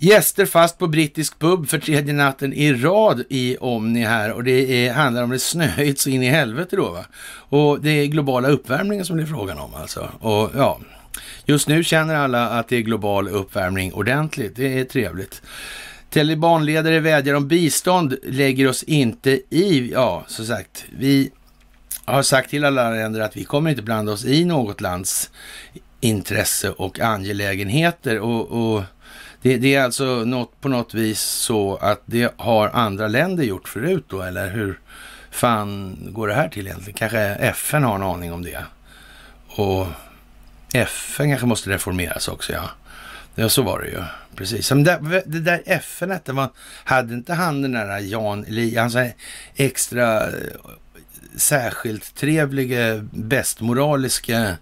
Gäster fast på brittisk pub för tredje natten i rad i Omni här och det är, handlar om det snöigt så in i helvete då va. Och det är globala uppvärmningen som det är frågan om alltså. Och ja, just nu känner alla att det är global uppvärmning ordentligt. Det är trevligt. Talibanledare vädjar om bistånd, lägger oss inte i. Ja, som sagt, vi har sagt till alla länder att vi kommer inte blanda oss i något lands intresse och angelägenheter. och, och det, det, är alltså något, på något vis så att det har andra länder gjort förut då, eller hur fan går det här till egentligen? Kanske FN har en aning om det. Och FN kanske måste reformeras också, ja. Ja, så var det ju. Precis. Men det, det där FN, det var, hade inte han den där Jan Eliasson, han extra eh, särskilt trevlige, bästmoraliske,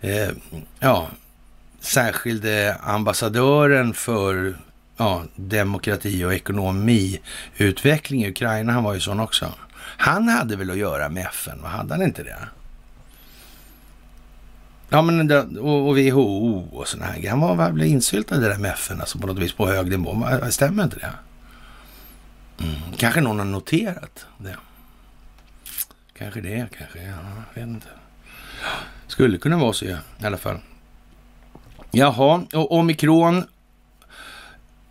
eh, ja, särskilde eh, ambassadören för ja, demokrati och ekonomiutveckling i Ukraina, han var ju sån också. Han hade väl att göra med FN, vad hade han inte det? Ja, men och, och WHO och sådana här grejer. Han var väl insyltad i det där med FN, alltså på något vis på hög nivå. Eh, stämmer inte det? Mm. Kanske någon har noterat det. Kanske det, kanske. Ja, jag vet inte. Skulle kunna vara så i alla fall. Jaha, och omikron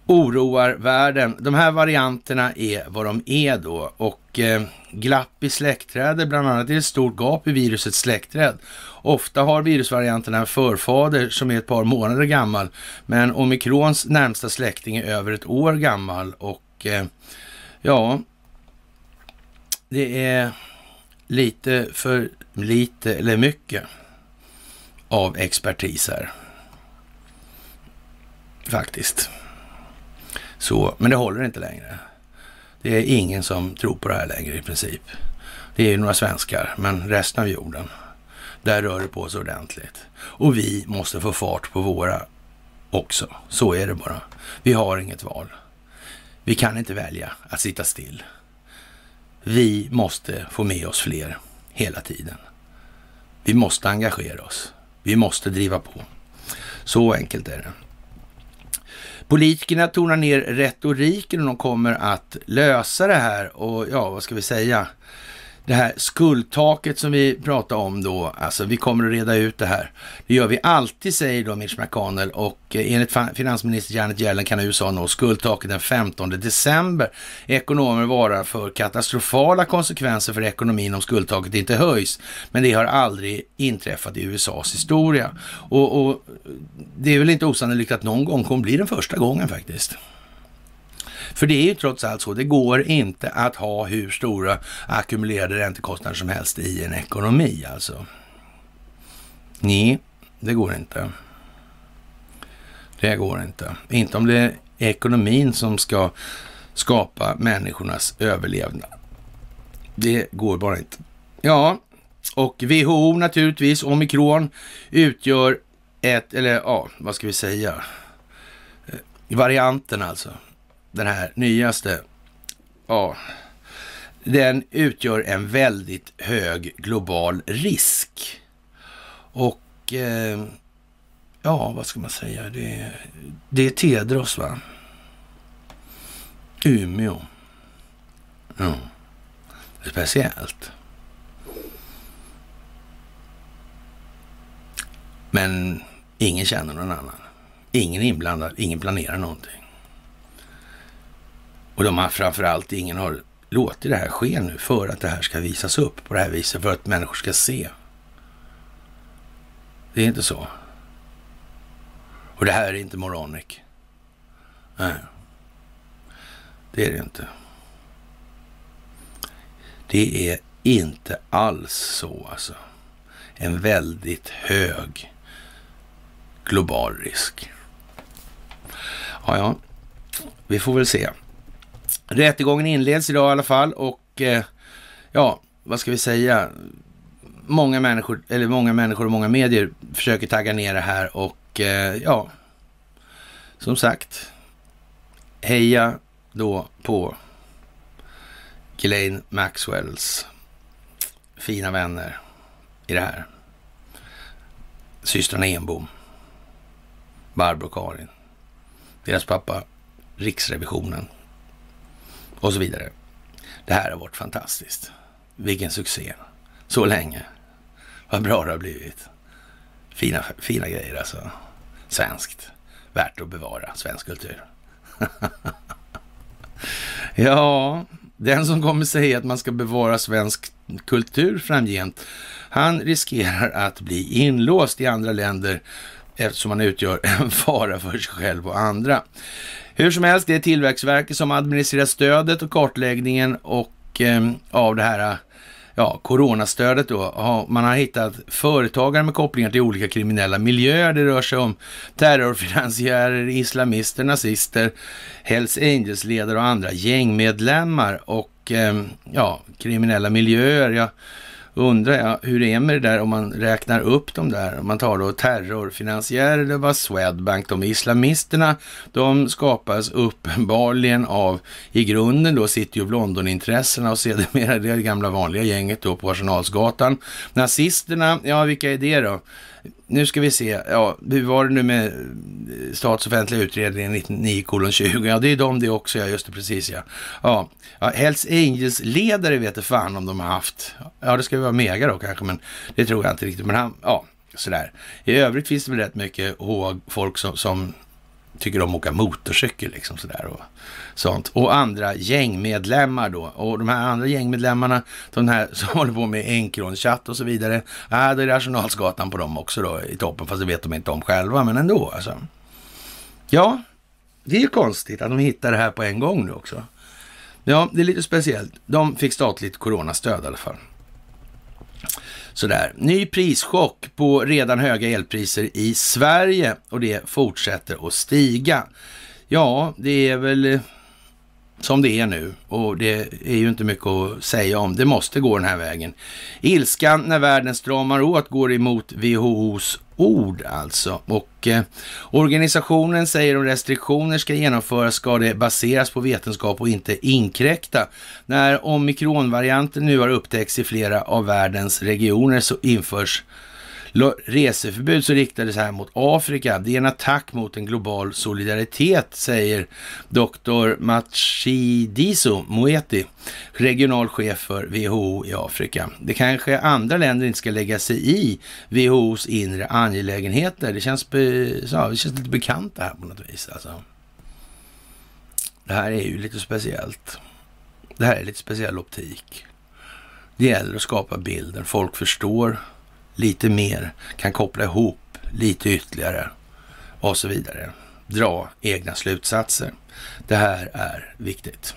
oroar världen. De här varianterna är vad de är då och eh, glapp i släktträdet, bland annat är det ett stort gap i virusets släktträd. Ofta har virusvarianterna en förfader som är ett par månader gammal, men omikrons närmsta släkting är över ett år gammal och eh, ja, det är lite för lite eller mycket av expertis här. Faktiskt. Så, men det håller inte längre. Det är ingen som tror på det här längre i princip. Det är ju några svenskar, men resten av jorden, där rör det på sig ordentligt. Och vi måste få fart på våra också. Så är det bara. Vi har inget val. Vi kan inte välja att sitta still. Vi måste få med oss fler hela tiden. Vi måste engagera oss. Vi måste driva på. Så enkelt är det. Politikerna tonar ner retoriken och de kommer att lösa det här och ja, vad ska vi säga? Det här skuldtaket som vi pratade om då, alltså vi kommer att reda ut det här. Det gör vi alltid, säger då Mitch McConnell och eh, enligt finansminister Janet Yellen kan USA nå skuldtaket den 15 december. Ekonomer varar för katastrofala konsekvenser för ekonomin om skuldtaket inte höjs, men det har aldrig inträffat i USAs historia. Och, och det är väl inte osannolikt att någon gång kommer bli den första gången faktiskt. För det är ju trots allt så, det går inte att ha hur stora ackumulerade räntekostnader som helst i en ekonomi alltså. Nej, det går inte. Det går inte. Inte om det är ekonomin som ska skapa människornas överlevnad. Det går bara inte. Ja, och WHO naturligtvis, omikron, utgör ett, eller ja, vad ska vi säga? Eh, varianten alltså den här nyaste, ja, den utgör en väldigt hög global risk. Och eh, ja, vad ska man säga? Det, det är Tedros, va? Umeå. Ja, speciellt. Men ingen känner någon annan. Ingen inblandad, ingen planerar någonting. Och de har framförallt, ingen har låtit det här ske nu för att det här ska visas upp på det här viset, för att människor ska se. Det är inte så. Och det här är inte moronic. Nej. Det är det inte. Det är inte alls så alltså. En väldigt hög global risk. Ja, ja, vi får väl se. Rättegången inleds idag i alla fall och eh, ja, vad ska vi säga? Många människor, eller många människor och många medier försöker tagga ner det här och eh, ja, som sagt, heja då på Ghislaine Maxwells fina vänner i det här. Systrarna Enbom, Barbro och Karin, deras pappa Riksrevisionen och så vidare. Det här har varit fantastiskt. Vilken succé. Så länge. Vad bra det har blivit. Fina, fina grejer alltså. Svenskt. Värt att bevara svensk kultur. ja, den som kommer säga att man ska bevara svensk kultur framgent, han riskerar att bli inlåst i andra länder eftersom han utgör en fara för sig själv och andra. Hur som helst, det är Tillväxtverket som administrerar stödet och kartläggningen och eh, av det här ja, coronastödet då. Man har hittat företagare med kopplingar till olika kriminella miljöer. Det rör sig om terrorfinansiärer, islamister, nazister, Hells Angels-ledare och andra gängmedlemmar och eh, ja, kriminella miljöer. Ja, undrar jag hur det är med det där om man räknar upp de där. Om man tar då terrorfinansiärer, det var Swedbank, de islamisterna, de skapas uppenbarligen av, i grunden då, City of London-intressena och sedermera det gamla vanliga gänget då på Arsenalsgatan. Nazisterna, ja vilka är det då? nu ska vi se, ja, hur var det nu med statsoffentliga utredningen 99 20? Ja, det är de det också, ja, just det, precis ja. Ja, ja Hells Angels-ledare vet jag fan om de har haft. Ja, det ska vara Mega då kanske, men det tror jag inte riktigt. Men han, ja, sådär. I övrigt finns det väl rätt mycket folk som, som tycker om att åka motorcykel liksom sådär och sånt. Och andra gängmedlemmar då. Och de här andra gängmedlemmarna, de här som håller på med enkronchatt och så vidare. Ja, det är Rationalsgatan på dem också då i toppen, fast det vet de inte om själva, men ändå alltså. Ja, det är ju konstigt att de hittar det här på en gång nu också. Ja, det är lite speciellt. De fick statligt coronastöd i alla fall. Sådär. Ny prischock på redan höga elpriser i Sverige och det fortsätter att stiga. Ja, det är väl eh, som det är nu och det är ju inte mycket att säga om. Det måste gå den här vägen. Ilskan när världen stramar åt går emot WHOs ord alltså. Och eh, organisationen säger om restriktioner ska genomföras ska det baseras på vetenskap och inte inkräkta. När omikronvarianten nu har upptäckts i flera av världens regioner så införs reseförbud så riktades här mot Afrika. Det är en attack mot en global solidaritet, säger Dr. Matshidiso Moeti, regional chef för WHO i Afrika. Det kanske andra länder inte ska lägga sig i WHOs inre angelägenheter. Det känns, ja, det känns lite bekant det här på något vis. Alltså. Det här är ju lite speciellt. Det här är lite speciell optik. Det gäller att skapa bilden. Folk förstår lite mer, kan koppla ihop lite ytterligare och så vidare. Dra egna slutsatser. Det här är viktigt.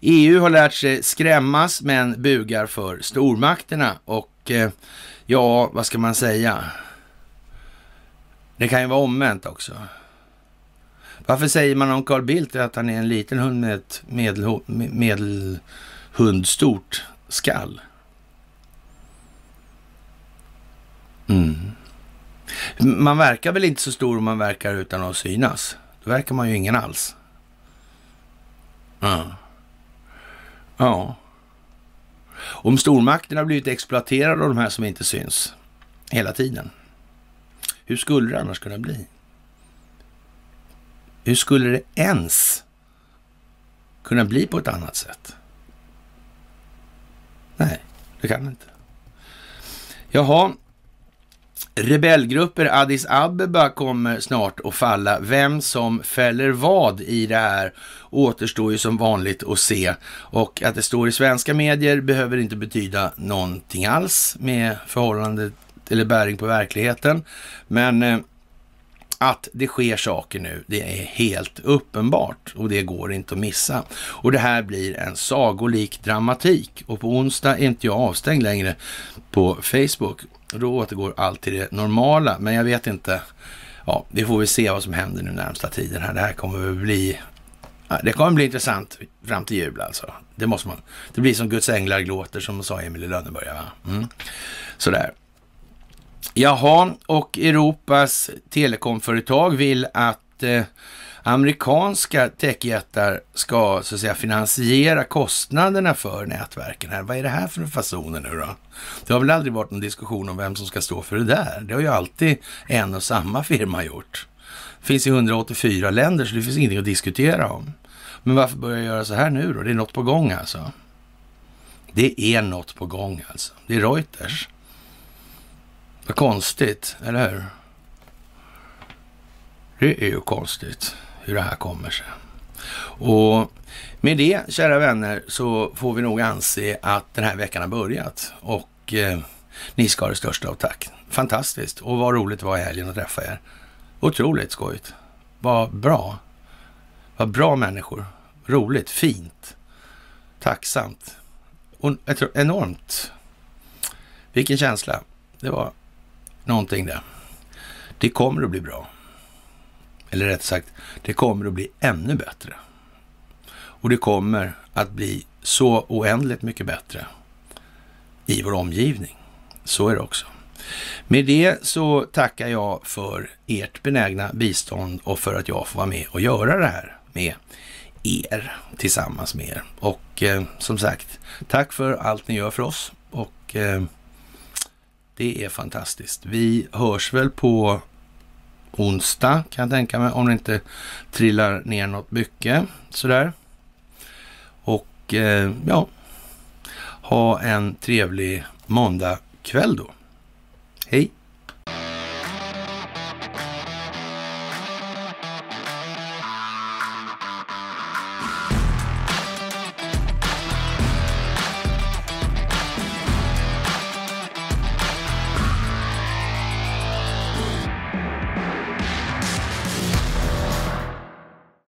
EU har lärt sig skrämmas men bugar för stormakterna och eh, ja, vad ska man säga? Det kan ju vara omvänt också. Varför säger man om Carl Bildt att han är en liten hund med ett medelhundstort skall? Mm. Man verkar väl inte så stor om man verkar utan att synas. Då verkar man ju ingen alls. Ja. Ja. Om stormakterna har blivit exploaterade av de här som inte syns hela tiden. Hur skulle det annars kunna bli? Hur skulle det ens kunna bli på ett annat sätt? Nej, det kan det inte. Jaha, Rebellgrupper Addis Abeba kommer snart att falla. Vem som fäller vad i det här återstår ju som vanligt att se. Och att det står i svenska medier behöver inte betyda någonting alls med förhållandet eller bäring på verkligheten. Men eh, att det sker saker nu, det är helt uppenbart och det går inte att missa. Och det här blir en sagolik dramatik och på onsdag är inte jag avstängd längre på Facebook. Och då återgår allt till det normala. Men jag vet inte. Ja, vi får väl se vad som händer nu närmsta tiden här. Det här kommer väl bli det kommer bli intressant fram till jul alltså. Det måste man. Det blir som Guds änglar gråter som sa Emil i Lönneberga. Va? Mm. Sådär. Jaha, och Europas telekomföretag vill att eh, amerikanska techjättar ska så att säga finansiera kostnaderna för nätverken här. Vad är det här för fasoner nu då? Det har väl aldrig varit någon diskussion om vem som ska stå för det där. Det har ju alltid en och samma firma gjort. Det finns i 184 länder så det finns ingenting att diskutera om. Men varför börja göra så här nu då? Det är något på gång alltså. Det är något på gång alltså. Det är Reuters. Vad konstigt, eller hur? Det är ju konstigt hur det här kommer sig. Och med det, kära vänner, så får vi nog anse att den här veckan har börjat. Och eh, ni ska ha det största av tack. Fantastiskt. Och vad roligt det var i helgen att träffa er. Otroligt skojigt. Vad bra. Vad bra människor. Roligt, fint, tacksamt. Och enormt. Vilken känsla. Det var någonting det. Det kommer att bli bra. Eller rätt sagt, det kommer att bli ännu bättre. Och det kommer att bli så oändligt mycket bättre i vår omgivning. Så är det också. Med det så tackar jag för ert benägna bistånd och för att jag får vara med och göra det här med er, tillsammans med er. Och eh, som sagt, tack för allt ni gör för oss och eh, det är fantastiskt. Vi hörs väl på onsdag kan jag tänka mig, om det inte trillar ner något mycket sådär. Och eh, ja, ha en trevlig måndagkväll då. Hej!